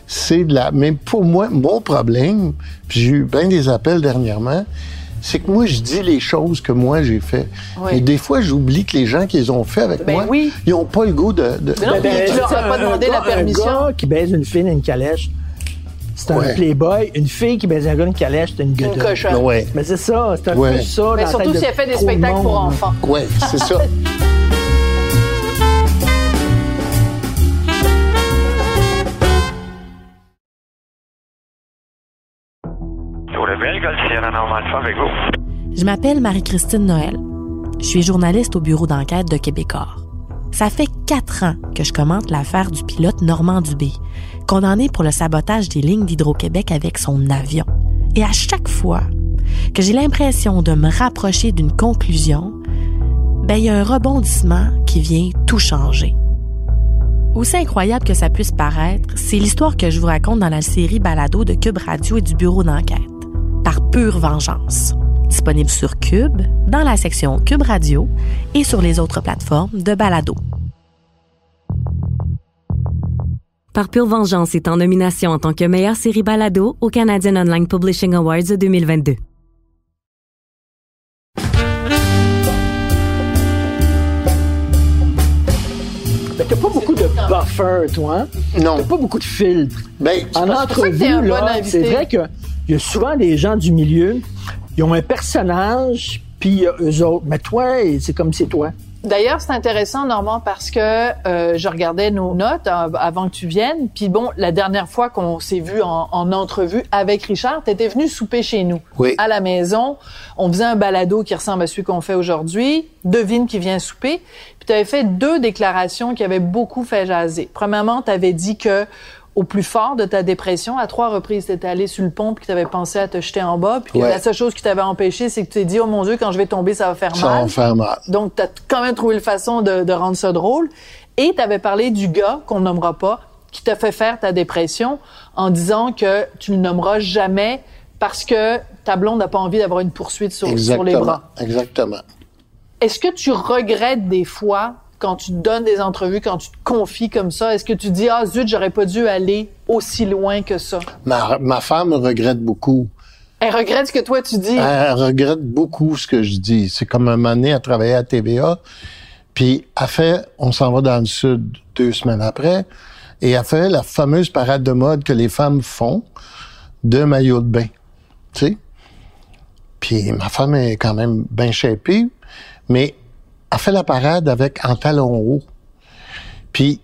c'est de la. Mais pour moi, mon problème, puis j'ai eu bien des appels dernièrement, c'est que moi, je dis les choses que moi, j'ai fait. Oui. Et des fois, j'oublie que les gens qui les ont fait avec Ben moi, oui. ils n'ont pas le goût de. de- Mais non, de- tu leur as pas demandé la permission. Un gars qui baise une fille dans une calèche, c'est un Ouais. playboy. Une fille qui baise un gars dans une calèche, c'est une Une gueule. cochonne. Ouais. Mais c'est ça, c'est un Ouais. peu ça. Mais surtout si elle fait des spectacles pour enfants. Ouais, c'est ça. *laughs* Je m'appelle Marie-Christine Noël. Je suis journaliste au bureau d'enquête de Québecor. Ça fait quatre ans que je commente l'affaire du pilote Normand Dubé, condamné pour le sabotage des lignes d'Hydro-Québec avec son avion. Et à chaque fois que j'ai l'impression de me rapprocher d'une conclusion, ben il y a un rebondissement qui vient tout changer. Aussi incroyable que ça puisse paraître, c'est l'histoire que je vous raconte dans la série Balado de Cube Radio et du bureau d'enquête, par pure vengeance. Disponible sur Cube, dans la section Cube Radio et sur les autres plateformes de Balado. Par pure vengeance est en nomination en tant que meilleure série balado au Canadian Online Publishing Awards 2022. Mais t'as pas beaucoup de buffer, toi, hein? Non. T'as pas beaucoup de filtres. Ben, En que entrevue, là, c'est vrai qu'il y a souvent des gens du milieu, ils ont un personnage, puis il y a eux autres. Mais toi, c'est comme c'est toi. D'ailleurs, c'est intéressant, Normand, parce que euh, je regardais nos notes euh, avant que tu viennes. Puis bon, la dernière fois qu'on s'est vu en, en entrevue avec Richard, tu étais venu souper chez nous, Oui. à la maison. On faisait un balado qui ressemble à celui qu'on fait aujourd'hui. Devine qui vient souper. Puis tu avais fait deux déclarations qui avaient beaucoup fait jaser. Premièrement, tu avais dit que au plus fort de ta dépression, à trois reprises, tu étais allé sur le pont puis que tu avais pensé à te jeter en bas. Puis que Ouais. la seule chose qui t'avait empêché, c'est que tu t'es dit, oh mon Dieu, quand je vais tomber, ça va faire ça mal. va faire mal. Donc, tu as quand même trouvé une façon de, de rendre ça drôle. Et tu avais parlé du gars, qu'on nommera pas, qui t'a fait faire ta dépression en disant que tu le nommeras jamais parce que ta blonde n'a pas envie d'avoir une poursuite sur, les bras. Exactement. Est-ce que tu regrettes des fois quand tu donnes des entrevues, quand tu te confies comme ça? Est-ce que tu dis, ah zut, j'aurais pas dû aller aussi loin que ça? Ma, ma femme regrette beaucoup. Elle regrette ce que toi tu dis. Elle regrette beaucoup ce que je dis. C'est comme un moment donné, elle travaillait à TVA, puis elle fait, on s'en va dans le sud deux semaines après, et elle fait la fameuse parade de mode que les femmes font de maillot de bain. Tu sais? Puis ma femme est quand même bien shapée, mais elle fait la parade avec en talons hauts. Puis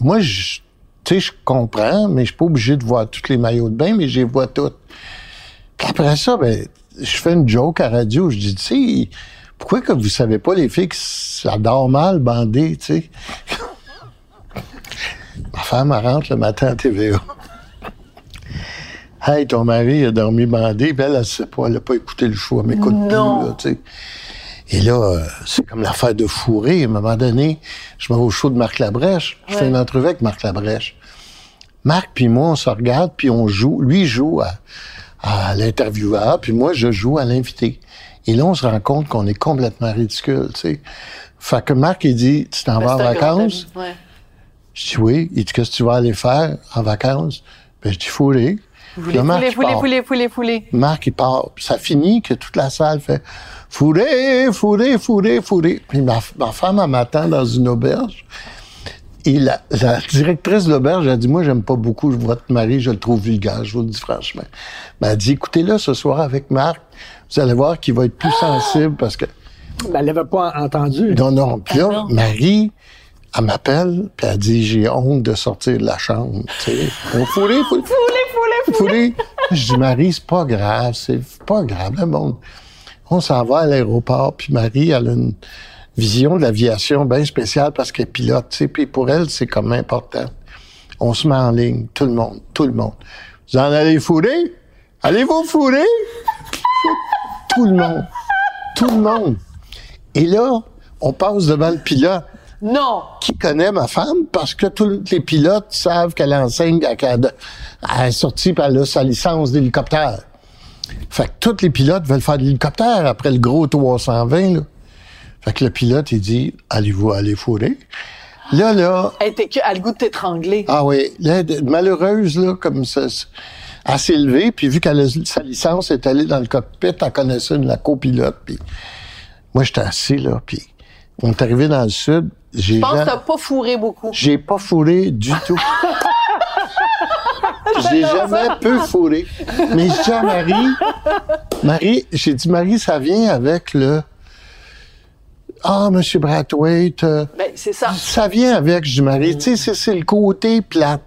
moi, je, tu sais, je comprends, mais je suis pas obligé de voir tous les maillots de bain, mais je les vois toutes. Puis après ça, ben, je fais une joke à radio. Je dis, tu sais, pourquoi que vous savez pas les filles qui s'adorent mal bandées, tu sais? *laughs* Ma femme, elle rentre le matin à TVA. Hey, ton mari a dormi bandé, puis elle, elle sait pas, elle a pas écouté le elle m'écoute plus, Non. là, tu sais. Et là, euh, c'est comme l'affaire de fourrer. À un moment donné, je m'en vais au show de Marc Labrèche. Je fais une entrevue avec Marc Labrèche. Marc puis moi, on se regarde, puis on joue. Lui joue à, à l'intervieweur, puis moi, je joue à l'invité. Et là, on se rend compte qu'on est complètement ridicule, tu sais. Fait que Marc, il dit, tu t'en Ben, vas en vacances? Ouais. Je dis oui. Il dit, qu'est-ce que tu vas aller faire en vacances? Ben, je dis fourrer. Puis là, Marc, Fouler, il fouler, part. fouler, fouler, fouler. Marc, il part. Puis ça finit que toute la salle fait fourrer, fourrer, fourrer, fourrer. Puis ma, ma femme, elle m'attend dans une auberge. Et la, la directrice de l'auberge a dit, moi, j'aime pas beaucoup votre mari, je le trouve vulgaire, je vous le dis franchement. Mais elle dit, écoutez-le ce soir avec Marc, vous allez voir qu'il va être plus sensible parce que Ben, elle l'avait pas entendu. non, non. Puis là, Ah non. Marie, elle m'appelle, puis elle dit, j'ai honte de sortir de la chambre. Tu sais, on fourré, fourré, Je dis, Marie, c'est pas grave, c'est pas grave, le monde. On s'en va à l'aéroport, puis Marie, elle a une vision de l'aviation bien spéciale parce qu'elle pilote, tu sais, puis pour elle, c'est comme important. On se met en ligne, tout le monde, tout le monde. Vous en allez fourrer? Allez-vous fourrer? tout le monde. Tout le monde. Et là, on passe devant le pilote Non! qui connaît ma femme parce que tous les pilotes savent qu'elle enseigne, qu'elle elle est sortie par là sa licence d'hélicoptère. Fait que tous les pilotes veulent faire de l'hélicoptère après le gros 320, là. Fait que le pilote, il dit, allez-vous aller fourrer? Là, là, Elle à le goût de t'étrangler. ah oui, là, malheureuse, là, comme ça, elle s'est levée, puis vu qu'elle a sa licence, elle est allée dans le cockpit, elle connaissait la copilote, puis moi, j'étais assis, là, puis on est arrivé dans le sud, j'ai Je pense que t'as pas fourré beaucoup. j'ai pas fourré du tout. *laughs* j'ai jamais peu fourré. Mais je dis à Marie, Marie, j'ai dit, Marie, ça vient avec le, ah, Monsieur Brathwaite, euh, Ben, c'est ça. ça vient avec, je dis, Marie, tu sais, c'est- c'est le côté plate.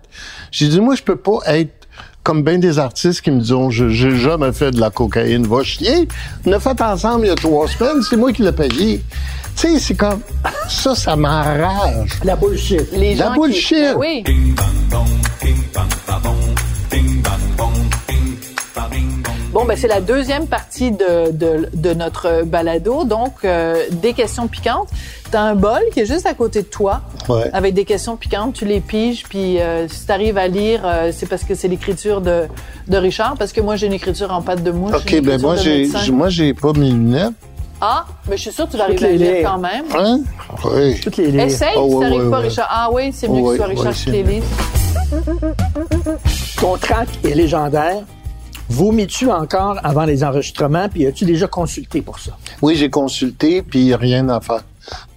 J'ai dit, moi, je peux pas être comme bien des artistes qui me disent, je- j'ai jamais fait de la cocaïne, va chier. On a fait ensemble il y a trois semaines, c'est moi qui l'ai payé. Tu sais, c'est comme, ça, ça m'enrage. La bullshit. Les La gens qui- bullshit. Oui. Bon, ben c'est la deuxième partie de, de, de notre balado. Donc, euh, des questions piquantes. T'as un bol qui est juste à côté de toi, Ouais. avec des questions piquantes. Tu les piges, puis euh, si t'arrives à lire, euh, c'est parce que c'est l'écriture de, de Richard, parce que moi j'ai une écriture en pâte de mouche. OK, ben moi, j'ai, moi, j'ai pas mes lunettes. Ah, mais je suis sûre que tu vas arriver à lire quand même. Hein? Oui. Toutes les livres. Essaye, Oh, si ouais, t'arrives ouais, pas, ouais. Richard. Ah oui, c'est mieux que ce soit Richard qui les lise. Ton track est légendaire. Vomis-tu encore avant les enregistrements, puis as-tu déjà consulté pour ça? Oui, j'ai consulté, puis il n'y a rien à faire.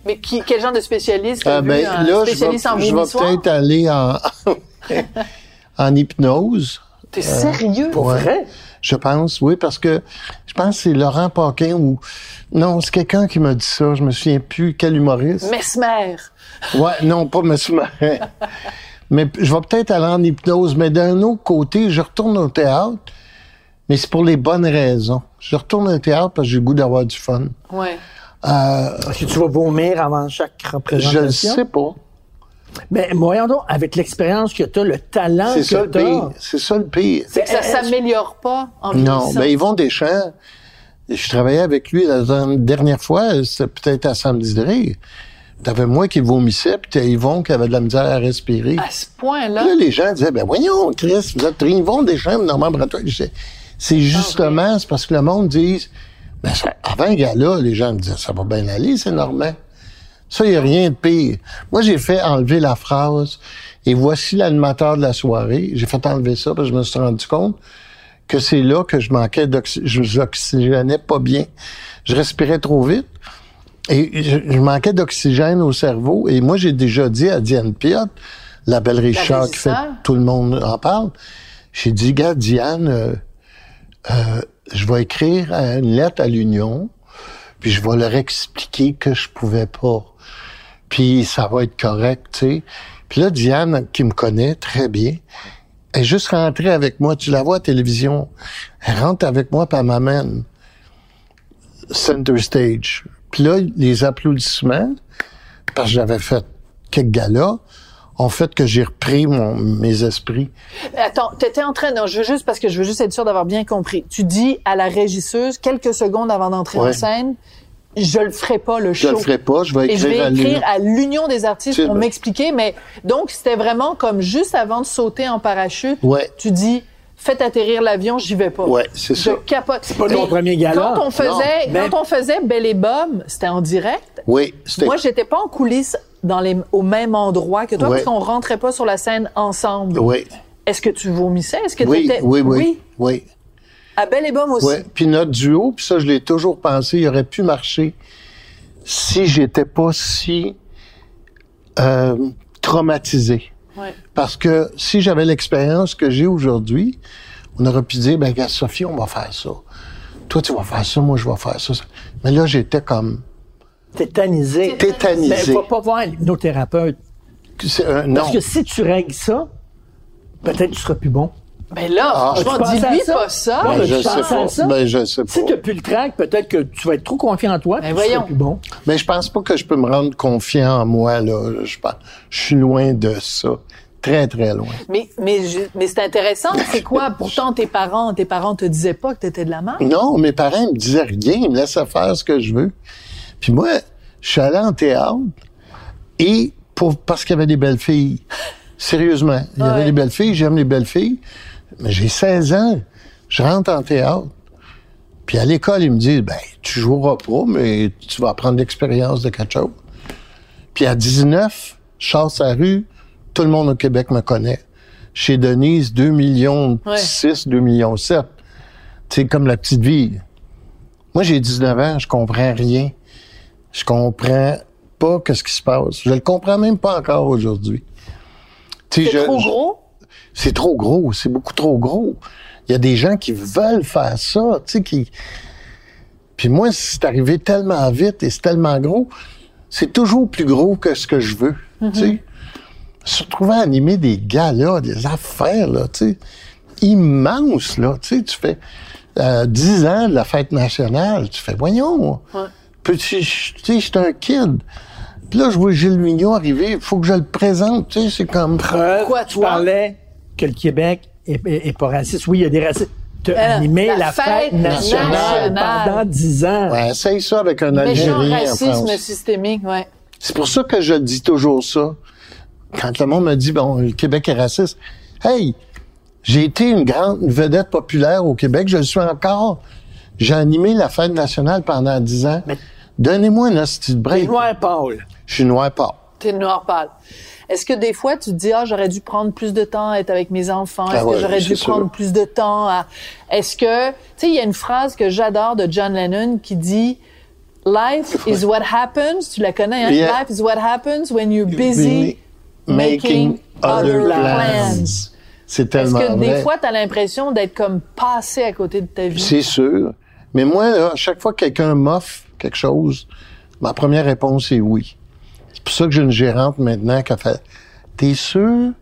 Mais qui, quel genre de spécialiste? Vu ben, un là, je vais, spécialiste en je vais vomissoir? peut-être aller en, *laughs* en hypnose. T'es sérieux? Pour Ouais. vrai? Je pense, oui, parce que je pense que c'est Laurent Paquin ou... Non, c'est quelqu'un qui m'a dit ça. Je me souviens plus quel humoriste. Mesmer. Ouais, non, pas Marin. *laughs* mais je vais peut-être aller en hypnose. Mais d'un autre côté, je retourne au théâtre, mais c'est pour les bonnes raisons. Je retourne au théâtre parce que j'ai le goût d'avoir du fun. Ouais. Euh, Est-ce que tu vas vomir avant chaque je représentation? le sais pas. Mais voyons donc, avec l'expérience que tu as, le talent C'est que ça le tu pire. C'est ça le pire. C'est que ça est-ce- s'améliore pas en Non, vieillissant. ben Yvon Deschamps, je travaillais avec lui la dernière fois, c'était peut-être à Samedi de rire. T'avais moi qui vomissais, puis t'as Yvon qui avait de la misère à respirer. À ce point-là, Là, les gens disaient, ben voyons, Chris, vous êtes Yvon Deschamps, Normand Bratois. Je disais, C'est justement, c'est parce que le monde dit, ben ça- avant un gars-là, les gens me disaient, ça va bien aller, c'est normal. Ça, il n'y a rien de pire. Moi, j'ai fait enlever la phrase et voici l'animateur de la soirée. J'ai fait enlever ça parce que je me suis rendu compte que c'est là que je manquais d'oxygène. Je pas bien. Je respirais trop vite. Et je, je manquais d'oxygène au cerveau. Et moi, j'ai déjà dit à Diane Piot, la belle Richard qui fait tout le monde en parle, j'ai dit, gars, Diane, euh, euh, je vais écrire une lettre à l'Union, puis je vais leur expliquer que je pouvais pas. Puis ça va être correct, tu sais. Puis là, Diane, qui me connaît très bien, elle est juste rentrée avec moi. Tu la vois à la télévision. Elle rentre avec moi, puis elle m'amène center stage. Puis là, les applaudissements, parce que j'avais fait quelques galas, ont fait que j'ai repris mon, mes esprits. attends, t'étais en train, non, je veux juste, parce que je veux juste être sûr d'avoir bien compris. Tu dis à la régisseuse, quelques secondes avant d'entrer en scène, je le ferai pas, le Je show. le ferai pas, je vais Et je écrire vais à écrire l'Union. à l'Union des artistes pour m'expliquer, mais donc c'était vraiment comme juste avant de sauter en parachute, Ouais. tu dis faites atterrir l'avion, j'y vais pas. Ouais, c'est Je ça. capote. pas ton premier gala. Quand on faisait, Non, quand on faisait Belle et Bob, c'était en direct. Oui, c'était... Moi, j'étais pas en coulisses dans les, au même endroit que toi Ouais. parce qu'on rentrait pas sur la scène ensemble. Oui, Est-ce que tu vomissais? Est-ce que oui, t'étais- oui, oui, oui. À Belle et Bob aussi. Ouais. Puis notre duo, puis ça, je l'ai toujours pensé, il aurait pu marcher si j'étais pas si euh, traumatisé. Ouais. Parce que si j'avais l'expérience que j'ai aujourd'hui, on aurait pu dire, ben, regarde, Sophie, on va faire ça. Toi, tu vas faire ça, moi, je vais faire ça. Mais là, j'étais comme Tétanisé. tétanisé. Mais va pas voir l'hypnothérapeute. C'est, euh, non. Parce que si tu règles ça, peut-être tu seras plus bon. Mais là, Ah, franchement, tu dis-lui ça? pas ça. Ben, mais je tu sais pas. ça? Ben, je sais Si tu n'as plus le track, peut-être que tu vas être trop confiant en toi, Ben tu seras voyons. plus bon. Mais je pense pas que je peux me rendre confiant en moi, là. Je, je suis loin de ça. Très, très loin. Mais, mais, je- mais c'est intéressant. *laughs* C'est quoi? Pourtant, tes parents, tes parents te disaient pas que t'étais de la merde. Non, mes parents me disaient rien, ils me laissaient faire ce que je veux. Puis moi, Je suis allé en théâtre et pour, parce qu'il y avait des belles filles. Sérieusement, il y avait Ouais. des belles filles, j'aime les belles filles. Mais j'ai 16 ans, je rentre en théâtre. Puis à l'école, ils me disent, ben, tu joueras pas, mais tu vas prendre l'expérience de quelque chose. Puis à 19, je sors sur la rue, tout le monde au Québec me connaît. Chez Denise, 2 millions Ouais. 6, 2 millions 7. C'est comme la petite vie. Moi, j'ai 19 ans, je comprends rien. Je comprends pas qu'est-ce qui se passe. Je le comprends même pas encore aujourd'hui. Tu sais, C'est trop gros? C'est trop gros, c'est beaucoup trop gros. Il y a des gens qui veulent faire ça, tu sais, qui... Puis moi, c'est arrivé tellement vite et c'est tellement gros, c'est toujours plus gros que ce que je veux, tu sais. Se retrouver à animer des galas, des affaires, là, tu sais, immenses, là, tu sais, tu fais euh, 10 ans de la fête nationale, tu fais, voyons, petit, je- tu sais, j'étais un kid. Puis là, je vois Gilles Mignot arriver, il faut que je le présente, tu sais, c'est comme... Preuve, Quoi, tu toi? parlais que le Québec est, est- est pas raciste. Oui, il y a des racistes. Tu as Euh, animé la la, fête fête nationale, nationale. pendant 10 ans. Ouais, essaye ça avec un Algérien en racisme France. systémique, ouais. C'est pour ça que je dis toujours ça. Quand le monde me dit, bon, le Québec est raciste. Hey, j'ai été une grande une vedette populaire au Québec, je le suis encore. J'ai animé la fête nationale pendant 10 ans. Mais- Donnez-moi une hostie de break. Noir Paul. Je suis noir pas. T'es noir pâle. Est-ce que des fois, tu te dis, ah, j'aurais dû prendre plus de temps à être avec mes enfants? Est-ce Ah ouais, que j'aurais dû sûr. prendre plus de temps à... Est-ce que... Tu sais, il y a une phrase que j'adore de John Lennon qui dit, Life is what happens, tu la connais, hein? Yeah. Life is what happens when you're busy making other plans. C'est Est-ce tellement que des fois, tu as l'impression d'être comme passé à côté de ta vie? C'est sûr. Mais moi, à chaque fois que quelqu'un m'offre quelque chose, ma première réponse est oui. C'est pour ça que j'ai une gérante maintenant qui a fait T'es sûr?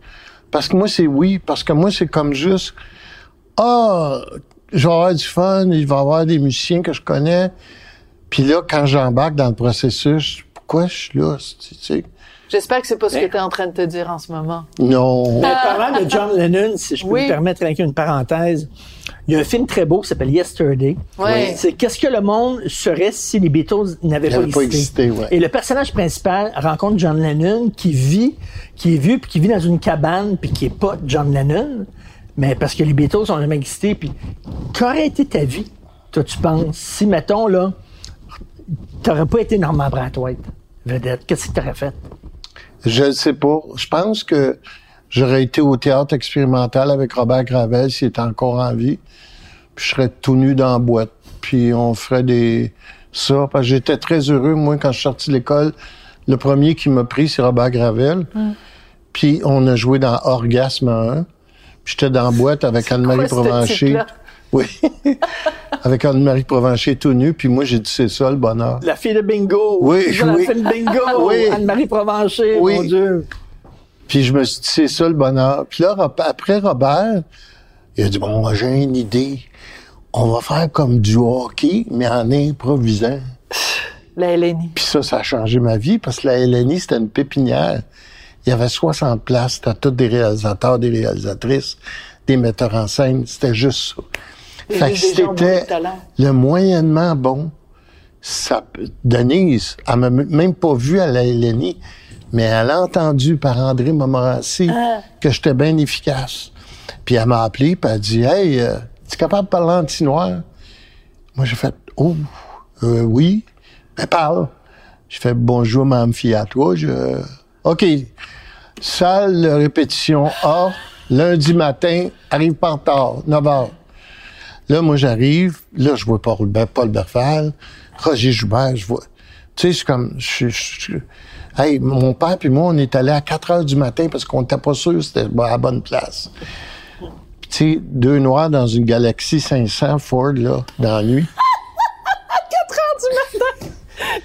Parce que moi, c'est oui. Parce que moi, c'est comme juste Ah, je vais avoir du fun, il va y avoir des musiciens que je connais. Puis là, quand j'embarque dans le processus, pourquoi je suis là? Tu sais? J'espère que c'est pas ce que tu es en train de te dire en ce moment. Non. Mais parlant de John Lennon, si je peux Oui. me permettre avec une parenthèse, il y a un film très beau qui s'appelle Yesterday. Ouais. C'est qu'est-ce que le monde serait si les Beatles n'avaient pas, pas existé? existé, ouais. Et le personnage principal rencontre John Lennon qui vit, qui est vieux puis qui vit dans une cabane puis qui est pas John Lennon, mais parce que les Beatles ont jamais existé. Puis qu'aurait été ta vie, toi tu penses, si mettons là, t'aurais pas été Norman Brathwaite, vedette, qu'est-ce que t'aurais fait? Je ne sais pas. Je pense que j'aurais été au théâtre expérimental avec Robert Gravel s'il était encore en vie. Puis je serais tout nu dans la boîte. Puis on ferait des ça. Parce que j'étais très heureux, moi, quand je suis sorti de l'école. Le premier qui m'a pris, c'est Robert Gravel. Puis on a joué dans Orgasme 1. Puis j'étais dans la boîte avec Anne-Marie Provencher. Oui. *laughs* avec Anne-Marie Provencher tout nu. Puis moi, j'ai dit, c'est ça, le bonheur. La fille de bingo. Oui, oui. La fille de bingo. *laughs* Oui. Anne-Marie Provencher, Oui. mon Dieu. Puis je me suis dit, c'est ça le bonheur. Puis là, après Robert, il a dit, bon, j'ai une idée. On va faire comme du hockey, mais en improvisant. La LNI. Puis ça, ça a changé ma vie parce que la LNI, c'était une pépinière. Il y avait 60 places. C'était tous des réalisateurs, des réalisatrices, des metteurs en scène. C'était juste ça. Fait que talent. le moyennement bon, ça, Denise, elle m'a même pas vu à la LNI, mais elle a entendu par André Montmorency Ah. que j'étais bien efficace. Puis elle m'a appelé, puis elle a dit Hey, euh, tu es capable de parler anti-noir? Moi, j'ai fait Oh, euh, oui. Ben, parle. J'ai fait Bonjour, Mme Fiat. Ouais, je... OK. Salle de répétition A, lundi matin, arrive pas en retard, 9 h. Là, moi, j'arrive. Là, je vois Paul, Paul Berfal, Roger Joubert, je vois. Tu sais, c'est comme. Je, je- je- hey, mon père puis moi, on est allés à 4 heures du matin parce qu'on n'était pas sûr que c'était à la bonne place. Tu sais, deux noirs dans une Galaxy 500 Ford, là, dans la nuit. *laughs*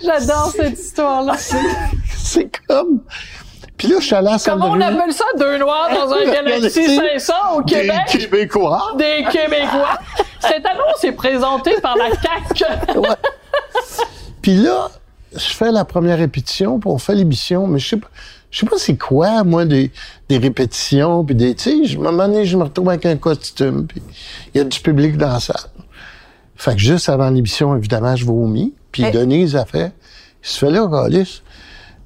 J'adore cette histoire-là. *laughs* C'est comme. Puis là, je suis allé à Comment on appelle ça deux noirs dans un *laughs* Galaxy 500 au Des Québec? Québécois. Des Québécois. Cette annonce est présentée par la CAQ. *laughs* Puis là, je fais la première répétition, puis on fait l'émission, mais je sais pas, je sais pas c'est quoi, moi, des, des répétitions, puis des, tu sais, à un moment donné, je me retrouve avec un costume, puis il y a du public dans la salle. Fait que juste avant l'émission, évidemment, je vomis, puis Hey. Denise a fait, Il se fait là, Alice.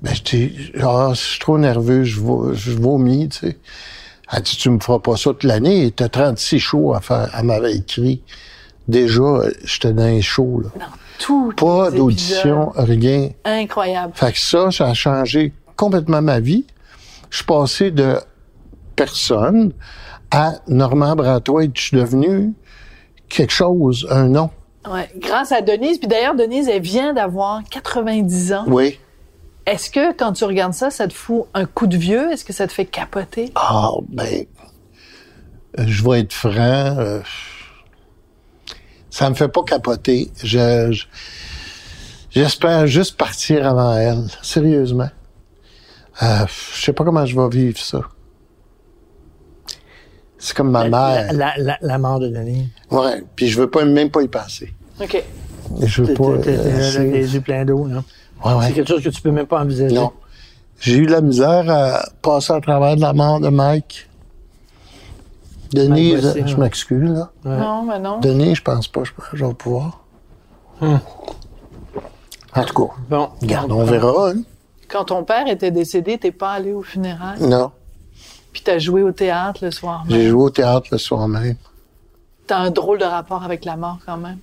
Ben, je dis, ah, je suis trop nerveux, je, je vomis, tu sais. Elle dit, tu me feras pas ça toute l'année. T'as 36 shows à faire. Elle m'avait écrit. Déjà, j'étais dans les shows, là. Dans tous Pas d'audition, rien. Incroyable. Fait que ça, ça a changé complètement ma vie. Je suis passé de personne à Normand Brathwaite. Je suis devenu quelque chose, un nom. Ouais. Grâce à Denise. Puis d'ailleurs, Denise, elle vient d'avoir 90 ans. Oui. Est-ce que quand tu regardes ça, ça te fout un coup de vieux? Est-ce que ça te fait capoter? Ah, ben, euh, je vais être franc. euh, ça me fait pas capoter. Je, je- j'espère juste partir avant elle. Sérieusement. Euh, je sais pas comment je vais vivre ça. C'est comme ma La, mère. la, la, la mort de Denis. Ouais. Puis je veux pas même pas y passer. OK. Je veux pas. t'es- t'es- euh, c'est- les yeux pleins d'eau. Ouais, ouais. C'est quelque chose que tu peux même pas envisager. Non. J'ai eu de la misère à passer à travers de la mort de Mike. Bossy, je m'excuse, là. Ouais. Non, mais non. Denis, je pense pas, je, je vais pouvoir. Hum. En tout cas, Bon. regarde, on verra, hein? Quand ton père était décédé, t'es pas allé au funérailles. Non. Puis t'as joué au théâtre le soir J'ai même? joué au théâtre le soir même. T'as un drôle de rapport avec la mort quand même?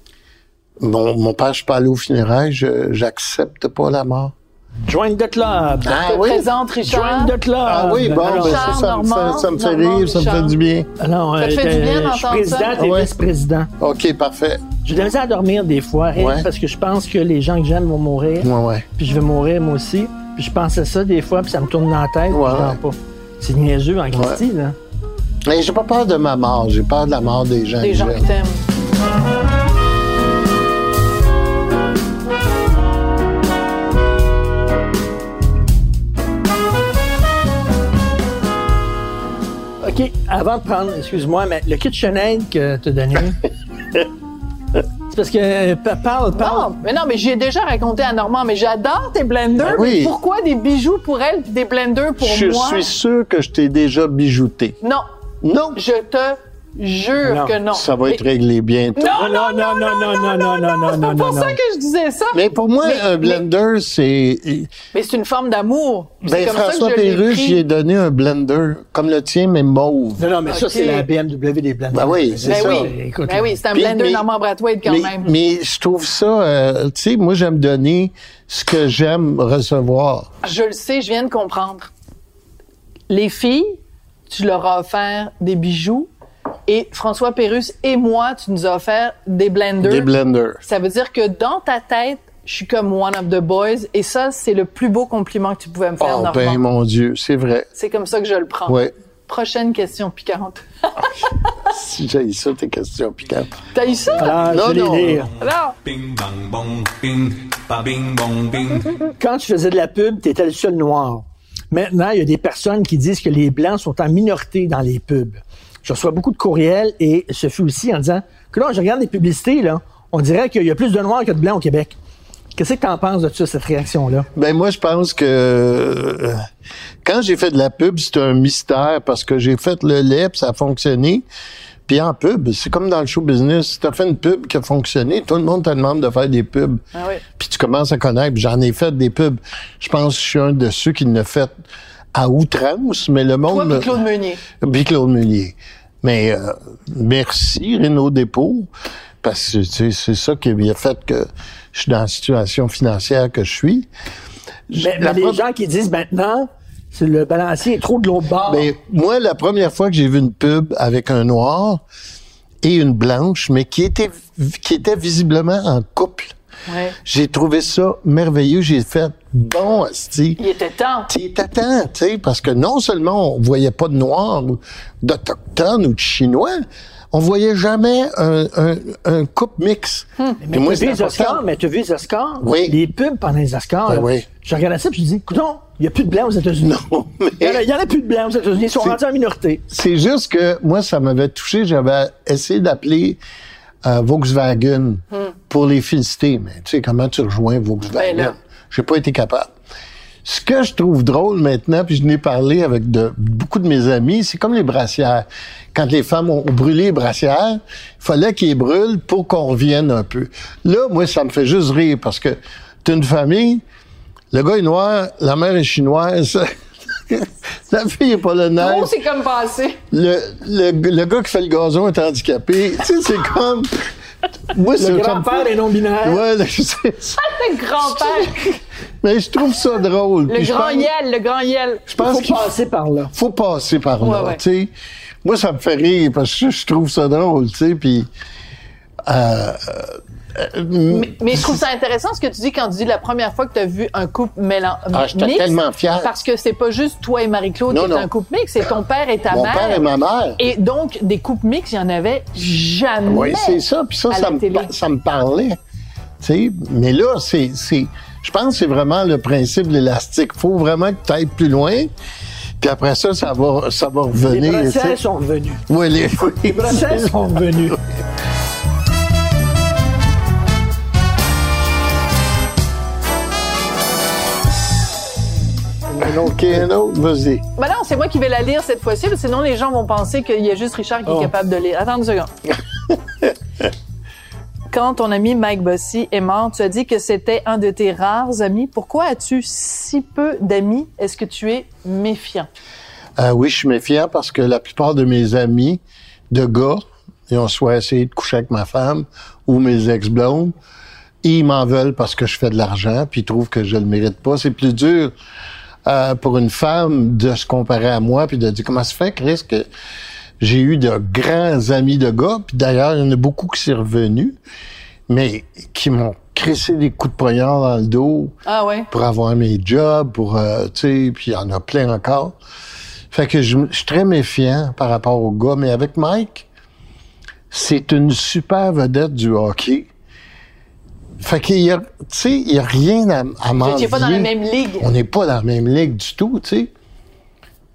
Mon, mon père, je suis pas allé au funérailles, je- j'accepte pas la mort. Join the club. Ah Je te présente Richard. Join the club. Ah oui, bon, ben, Richard, ça, ça me Normand, fait, ça me fait Normand, rire, ça me fait du bien. Ça te euh, fait du bien euh, d'entendre Je suis président, ça? t'es Ouais. vice-président. OK, parfait. J'ai de la misère à dormir des fois, Ouais. parce que je pense que les gens que j'aime vont mourir. Ouais, ouais. Puis je vais mourir moi aussi. Puis je pense à ça des fois, puis ça me tourne dans la tête, puis Ouais, je dors pas. C'est niaiseux en Christie, là. Mais j'ai pas peur de ma mort, j'ai peur de la mort des gens. Des que gens j'aime. qui OK, avant de prendre, excuse-moi, mais le KitchenAid que tu as donné, *laughs* c'est parce que, euh, pa- parle, parle. Non, mais non, mais j'ai déjà raconté à Normand, mais j'adore tes blenders. Ben oui. Mais pourquoi des bijoux pour elle puis des blenders pour Je moi? suis sûr que je t'ai déjà bijouté. Non, Non, je te jure Non, que non. ça va Mais- être réglé bientôt. Non, non, non, non, non, non, non, non, non, c'est non, pas non, pour ça non. que je disais ça. Mais pour moi, Mais- un blender, c'est. Mais c'est une forme d'amour. Ben, c'est comme François Pérusse, j'ai donné un blender comme le tien, mais mauve. Non, non, mais ça, c'est la BMW des blenders. Ben oui, c'est Ben ça. oui, Écoute, ben oui, c'est un blender Normand Brathwaite quand mais, même. mais je trouve ça, euh, tu sais, moi, j'aime donner ce que j'aime recevoir. Je le sais, je viens de comprendre. Les filles, tu leur as offert des bijoux et François Pérusse et moi, tu nous as offert des blenders. Des blenders. Ça veut dire que dans ta tête, je suis comme one of the boys et ça, c'est le plus beau compliment que tu pouvais me faire, Oh, ben, mon Dieu, c'est vrai. C'est comme ça que je le prends. Ouais. Prochaine question piquante. *laughs* Si j'ai ça, tes questions piquantes. T'as eu ça? Alors, Non, je non. lire. Alors, Bing bang bong bing ba bing bong bing. Quand tu faisais de la pub, tu étais le seul noir. Maintenant, il y a des personnes qui disent que les Blancs sont en minorité dans les pubs. Je reçois beaucoup de courriels et ce fut aussi en disant que là, je regarde les publicités, là, on dirait qu'il y a plus de Noirs que de Blancs au Québec. Qu'est-ce que tu en penses de ça, cette réaction-là? Ben moi, je pense que euh, quand j'ai fait de la pub, c'était un mystère parce que j'ai fait le lait, puis ça a fonctionné. Puis en pub, c'est comme dans le show business. Si t'as fait une pub qui a fonctionné, tout le monde te demande de faire des pubs. Ah oui. Puis tu commences à connaître. J'en ai fait des pubs. Je pense que je suis un de ceux qui l'a fait à outrance, mais le monde... toi puis Claude Meunier. Puis Claude Meunier. Mais euh, merci, Renaud Dépôt, parce que tu sais, c'est ça qui a fait que je suis dans la situation financière que je suis. Mais, mais les pro- gens qui disent maintenant, c'est le balancier est trop de l'autre bord. Ben, moi, la première fois que j'ai vu une pub avec un noir et une blanche, mais qui était, qui était visiblement en couple, Ouais. j'ai trouvé ça merveilleux. J'ai fait, bon, asti, Il était temps. T'es temps, tu sais, parce que non seulement on voyait pas de Noirs ou d'Autochtones ou de Chinois, on voyait jamais un, un, un couple mix. Hmm. Mais moi, tu vu les. Oscars, mais tu as vu les Oscars? Oui. Les pubs pendant les Oscars. Ben là, oui. Je regardais ça et je me dis, non, il n'y a plus de blancs aux États-Unis. Non, Il y en a- mais il y en a plus de blancs aux États-Unis. Ils sont rendus en minorité. c'est juste que moi, ça m'avait touché. J'avais essayé d'appeler euh, Volkswagen pour les féliciter. Mais tu sais, comment tu rejoins Ben Volkswagen? là. J'ai pas été capable. Ce que je trouve drôle maintenant, puis je n'ai parlé avec de, beaucoup de mes amis, c'est comme les brassières. Quand les femmes ont brûlé les brassières, il fallait qu'ils brûlent pour qu'on revienne un peu. Là, moi, ça me fait juste rire parce que t'es une famille, Le gars est noir, la mère est chinoise. *laughs* *laughs* la fille est polonaise. Oh, c'est comme passé. le, le, le gars qui fait le gazon est handicapé. tu sais, c'est comme. Moi, c'est Le grand-père est non-binaire. Ouais, là, *laughs* c'est ça. Le grand-père. Mais je trouve ça drôle. Le Puis grand pense- Yel, le grand Yel. Je pense faut passer par là. faut passer par là, ouais. tu sais. Moi, ça me fait rire parce que je trouve ça drôle, tu sais, puis... euh, euh, Mais, mais je trouve ça intéressant ce que tu dis quand tu dis la première fois que tu as vu un couple mélan Ah, mixte, tellement fier. Parce que c'est pas juste toi et Marie-Claude qui est un couple mixte, c'est ton père et ta mon mère. père et ma mère. Et donc, des couples mixtes, il y en avait jamais. Oui, c'est ça. Puis ça, ça me, ça me parlait. Tu sais, mais là, c'est, c'est, je pense que c'est vraiment le principe de l'élastique. Il faut vraiment que tu ailles plus loin. Puis après ça, ça va, ça va Les revenir. sais. Bruxelles sont revenus. Ouais, les, Les Bruxelles sont revenus. *laughs* Un autre, un autre, vas-y. Ben non, c'est moi qui vais la lire cette fois-ci, parce que sinon les gens vont penser qu'il y a juste Richard qui Oh. est capable de lire. Attends une seconde. *laughs* Quand ton ami Mike Bossy est mort, tu as dit que c'était un de tes rares amis. Pourquoi as-tu si peu d'amis? Est-ce que tu es méfiant? Euh, oui, je suis méfiant parce que la plupart de mes amis de gars, ils ont soit essayé de coucher avec ma femme ou mes ex-blondes, ils m'en veulent parce que je fais de l'argent, puis ils trouvent que je le mérite pas. C'est plus dur euh, pour une femme de se comparer à moi, puis de dire comment se fait, Chris, que j'ai eu de grands amis de gars, puis d'ailleurs, il y en a beaucoup qui sont revenus, mais qui m'ont crissé des coups de poignard dans le dos Ah ouais? pour avoir mes jobs, pour, euh, tu sais, puis il y en a plein encore. Fait que je, je suis très méfiant par rapport au gars, mais avec Mike, c'est une super vedette du hockey. Fait qu'il y a, tu sais, il y a rien à, à m'envier. pas dans la même ligue. On n'est pas dans la même ligue du tout, tu sais.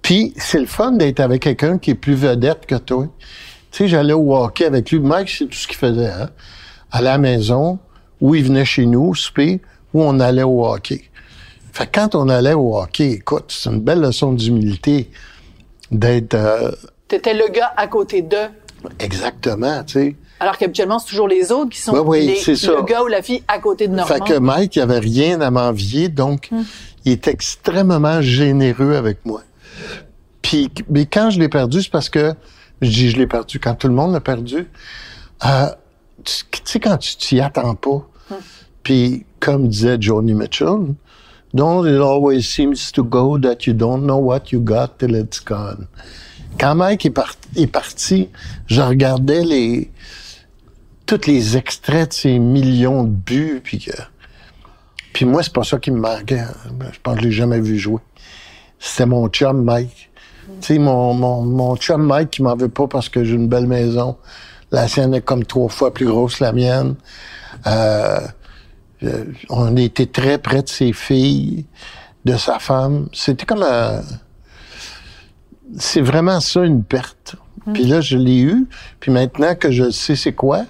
Puis c'est le fun d'être avec quelqu'un qui est plus vedette que toi. Tu sais, j'allais au hockey avec lui. Mike, c'est tout ce qu'il faisait, hein. À la maison, où il venait chez nous, souper, où on allait au hockey. Fait que quand on allait au hockey, écoute, c'est une belle leçon d'humilité d'être euh, T'étais le gars à côté d'eux. exactement, tu sais. Alors qu'habituellement, c'est toujours les autres qui sont Oui, oui, les- le gars ou la fille à côté de Normand. Fait que Mike, il avait rien à m'envier, donc il est extrêmement généreux avec moi. Puis, mais quand je l'ai perdu, c'est parce que je dis je l'ai perdu quand tout le monde l'a perdu. Euh, tu tu sais quand tu t'y attends pas. Puis comme disait Joni Mitchell, don't it always seems to go that you don't know what you got till it's gone. Quand Mike est, est parti, je regardais les tous les extraits de ces millions de buts, puis que... Puis moi, c'est pas ça qui me manquait. hein. Je pense que je l'ai jamais vu jouer. C'était mon chum Mike. Tu sais, mon, mon, mon chum Mike qui m'en veut pas parce que j'ai une belle maison. La sienne est comme trois fois plus grosse que la mienne. Euh, euh, on était très près de ses filles, de sa femme. C'était comme un... C'est vraiment ça, une perte. Puis là, je l'ai eu. Puis maintenant que je sais c'est quoi,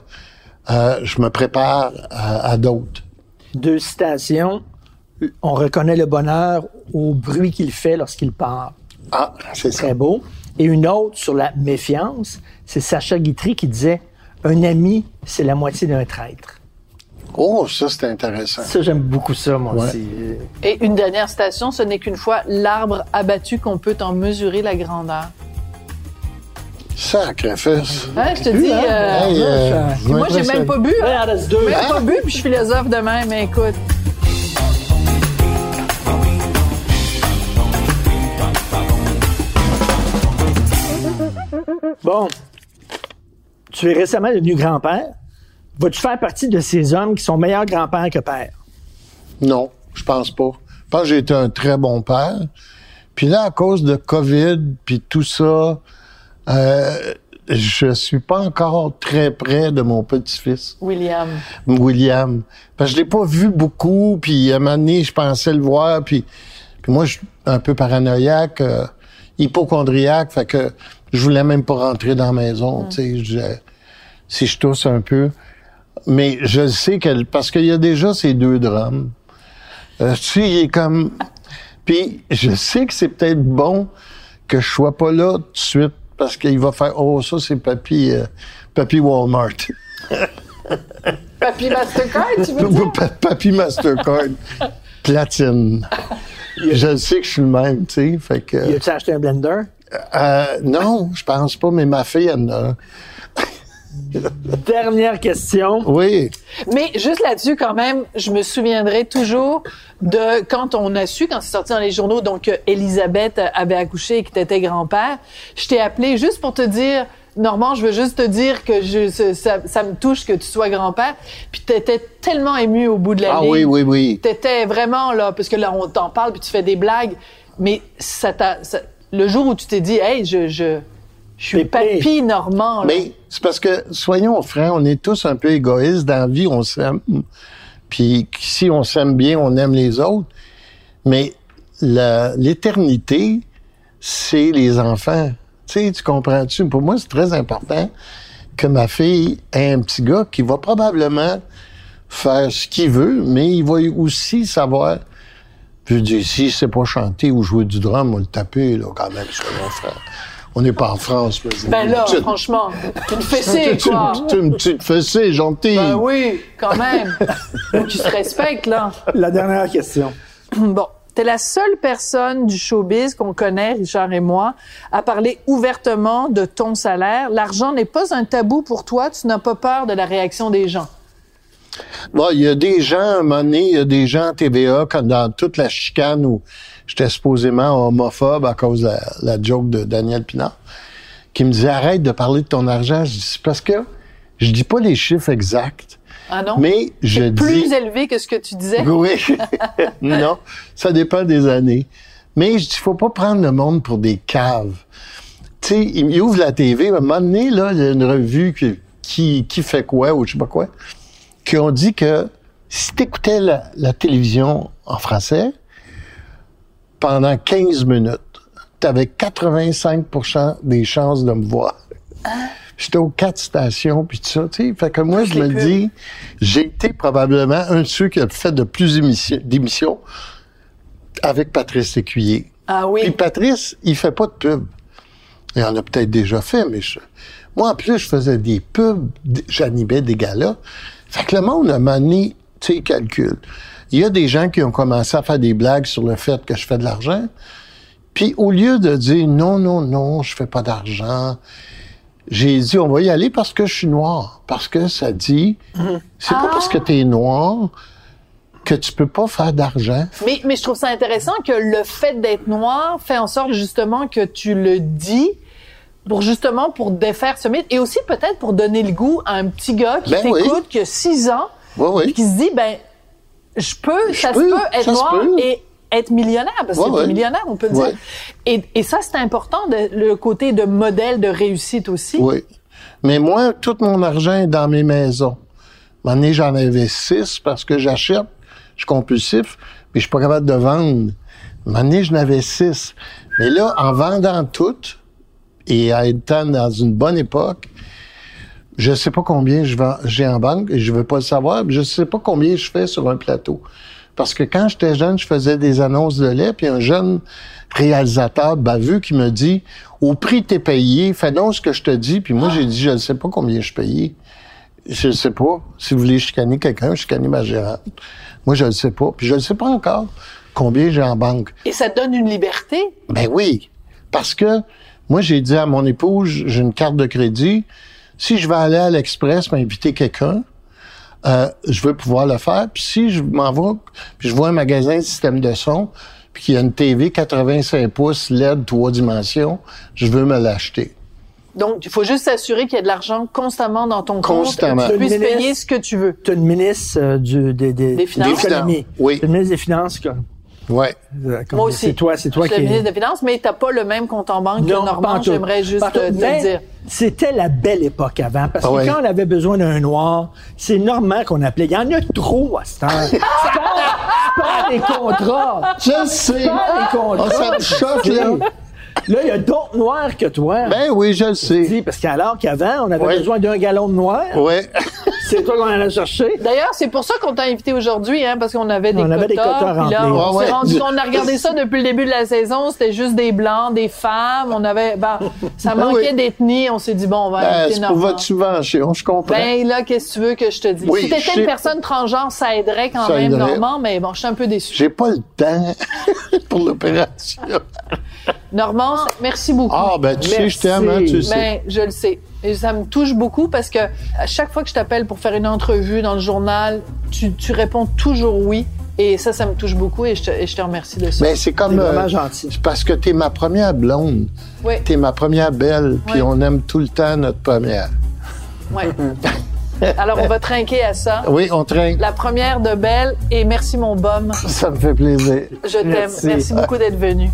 euh, je me prépare à, à d'autres. Deux citations. On reconnaît le bonheur au bruit qu'il fait lorsqu'il part. Ah, c'est ça. Très beau. Et une autre sur la méfiance, c'est Sacha Guitry qui disait Un ami, c'est la moitié d'un traître. Oh, ça, c'est intéressant. Ça, j'aime beaucoup ça, moi Ouais. aussi. Et une dernière station, ce n'est qu'une fois l'arbre abattu qu'on peut en mesurer la grandeur. Sacré fesse. Hein, je te dis, hein? euh, Hey, euh, moi j'ai même pas bu. Ouais, il Hein? reste deux. Même pas bu, puis je suis philosophe de même, mais écoute. Bon, tu es récemment devenu grand-père. Vas-tu faire partie de ces hommes qui sont meilleurs grands-pères que pères? Non, je pense pas. Je pense que j'ai été un très bon père. Puis là, à cause de COVID, puis tout ça, euh, je suis pas encore très près de mon petit-fils. William. William. Parce que je l'ai pas vu beaucoup, puis à un moment donné, je pensais le voir, puis, puis moi, je suis un peu paranoïaque, euh, hypochondriaque, fait que je voulais même pas rentrer dans la maison, tu sais, si je tousse un peu. Mais je sais que, parce qu'il y a déjà ces deux drames. Euh, tu sais, il est comme... Puis je sais que c'est peut-être bon que je sois pas là tout de suite, parce qu'il va faire, oh, ça, c'est papy, euh, papy Walmart. Papy Mastercard, tu veux dire? *laughs* Pa- Papy Mastercard. *laughs* platine. je sais que je suis le même, tu sais. Fait que. Y a-tu acheté un blender? Euh, non, je pense pas, mais ma fille, elle en a. *laughs* Dernière question. Oui. Mais juste là-dessus, quand même, je me souviendrai toujours de quand on a su, quand c'est sorti dans les journaux, donc que Elisabeth avait accouché et que t'étais grand-père. Je t'ai appelé juste pour te dire, Normand, je veux juste te dire que je, ça, ça me touche que tu sois grand-père. Puis t'étais tellement ému au bout de la Ah ligne. oui, oui, oui. T'étais vraiment là, parce que là, on t'en parle, puis tu fais des blagues. Mais ça t'a, ça- le jour où tu t'es dit, hey, je, je, je suis papy Normand. là. Mais c'est parce que, soyons francs, on est tous un peu égoïstes dans la vie, on s'aime. Puis si on s'aime bien, on aime les autres. Mais l'éternité, c'est les enfants. Tu sais, tu comprends-tu? Pour moi, c'est très important que ma fille ait un petit gars qui va probablement faire ce qu'il veut, mais il va aussi savoir. Je veux dire, s'il sait pas chanter ou jouer du drum, on le taper, là, quand même, soyons francs. On n'est pas en France, mais Ben là, Tu- franchement, une fessée, tu- quoi. tu- Une petite fessée, gentille. Ben oui, quand même. Faut qu'ils se respectent, là. La dernière question. Bon. T'es la seule personne du showbiz qu'on connaît, Richard et moi, à parler ouvertement de ton salaire. L'argent n'est pas un tabou pour toi. Tu n'as pas peur de la réaction des gens. Bon, il y a des gens, à un moment donné, il y a des gens à TVA, quand dans toute la chicane où j'étais supposément homophobe à cause de la, la joke de Daniel Pinard, qui me disaient arrête de parler de ton argent. Je dis, c'est parce que je dis pas les chiffres exacts, Ah non? mais je dis. plus élevé que ce que tu disais. *laughs* Oui. *laughs* non, ça dépend des années. Mais je dis, faut pas prendre le monde pour des caves. Tu sais, il il ouvre la TV, à un moment donné, là, il y a une revue qui, qui, qui fait quoi, ou je sais pas quoi, qui ont dit que si tu écoutais la, la télévision en français, pendant 15 minutes, tu avais 85% des chances de me voir. J'étais aux quatre stations, puis tout ça, tu sais. Fait que moi, je me dis, j'ai été probablement un de ceux qui a fait de plus d'émissions- avec Patrice Écuyer. Ah Puis oui. Patrice, il fait pas de pub. Il en a peut-être déjà fait, mais je- moi, en plus, je faisais des pubs, j'animais des galas. Fait que le monde a mané, tu sais, calcul. Il y a des gens qui ont commencé à faire des blagues sur le fait que je fais de l'argent. Puis au lieu de dire non, non, non, je fais pas d'argent, j'ai dit on va y aller parce que je suis noir. Parce que ça dit, c'est pas parce que tu es noir que tu peux pas faire d'argent. Mais, mais je trouve ça intéressant que le fait d'être noir fait en sorte justement que tu le dis pour justement pour défaire ce mythe et aussi peut-être pour donner le goût à un petit gars qui Ben oui. t'écoute qui a 6 ans Oui, qui se dit ben je peux Je ça peux, se peut être noir et être millionnaire parce que Ouais, millionnaire on peut Ouais. dire et, et ça c'est important de, le côté de modèle de réussite aussi Oui. Mais moi, tout mon argent est dans mes maisons. Donné, j'en avais six parce que j'achète, je suis compulsif, mais je suis pas capable de vendre. Donné, j'en avais six. Mais là, en vendant toutes et en étant dans une bonne époque, je sais pas combien j'ai en banque et je veux pas le savoir, je sais pas combien je fais sur un plateau. Parce que quand j'étais jeune, je faisais des annonces de lait, puis un jeune réalisateur baveux qui me dit au prix que t'es payé, fais donc ce que je te dis. Puis moi, j'ai dit, je ne sais pas combien je payé. Je ne sais pas. Si vous voulez chicaner quelqu'un, chicaner ma gérante. Moi, je ne sais pas. Puis je ne sais pas encore combien j'ai en banque. et ça te donne une liberté? Ben oui. Parce que moi, j'ai dit à mon épouse, j'ai une carte de crédit. Si je vais aller à l'Express m'inviter quelqu'un, euh, je veux pouvoir le faire. Puis si je m'en vais, puis je vois un magasin de système de son, puis qu'il y a une TV 85 pouces LED trois dimensions, je veux me l'acheter. donc il faut juste s'assurer qu'il y a de l'argent constamment dans ton compte Constamment. que tu puisses payer ce que tu veux Tu es une ministre euh, du, des, des, Des Finances. Des oui. Tu es une ministre des Finances. Comme, Ouais. comme- Moi aussi. C'est toi, c'est toi je suis qui. le ministre des Finances, mais t'as pas le même compte en banque que pas en Normand, j'aimerais juste Pas euh, te Mais le dire. C'était la belle époque avant, parce Ah que ouais. quand on avait besoin d'un noir, c'est normal qu'on appelait. Il y en a trop à cette heure. tu perds- tu perds des contrats. Je sais. Tu perds des contrats. Oh, ça me choque, là. Là, il y a d'autres noirs que toi. Ben oui, je le sais. Dis, Parce qu'alors qu'avant, on avait Ouais. besoin d'un gallon de noir. Ouais. *laughs* C'est toi qu'on allait chercher. D'ailleurs, c'est pour ça qu'on t'a invité aujourd'hui, hein, parce qu'on avait des On avait des quotas, là, remplis. on Ouais, s'est ouais. rendu qu'on a regardé *laughs* ça depuis le début de la saison. C'était juste des blancs, des femmes. On avait, ben, ça Ben manquait oui. d'ethnie. On s'est dit bon, on va Ben, c'est pour votre subvention, je comprends. Ben là, qu'est-ce que tu veux que je te dise? Oui, si t'étais une personne transgenre, ça aiderait quand Ça même, aiderait. Normand, mais bon, je suis un peu déçue. J'ai pas le temps *laughs* pour l'opération. Normand, merci beaucoup. Ah, ben, tu sais, je t'aime, hein, tu le sais. Ben, je le sais. Et ça me touche beaucoup parce que à chaque fois que je t'appelle pour faire une entrevue dans le journal, tu, tu réponds toujours oui. Et ça, ça me touche beaucoup et je te, et je te remercie de ça. Ben, c'est comme. C'est vraiment euh, gentil. c'est parce que t'es ma première blonde. oui, T'es ma première belle, puis on aime tout le temps notre première. oui. Alors, on va trinquer à ça. Oui, on traîne. La première de Belle et merci mon bum. Ça me fait plaisir. Je t'aime. Merci. Merci. beaucoup d'être venu.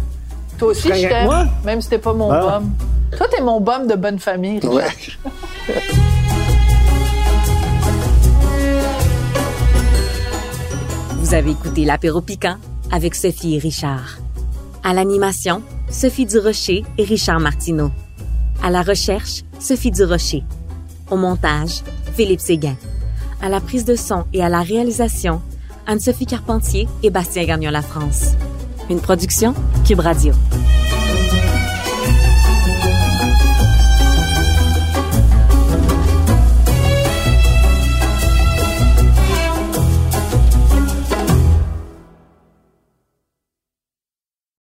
Toi aussi, je t'aime. moi? Même si t'es pas mon Ah. bum. Toi, t'es mon bum de bonne famille. Richard. Ouais. *laughs* Vous avez écouté l'apéro piquant avec Sophie et Richard. À l'animation, Sophie Durocher et Richard Martineau. À la recherche, Sophie Durocher. Au montage, Philippe Séguin. À la prise de son et à la réalisation, Anne-Sophie Carpentier et Bastien Gagnon La France. Une production Cube Radio.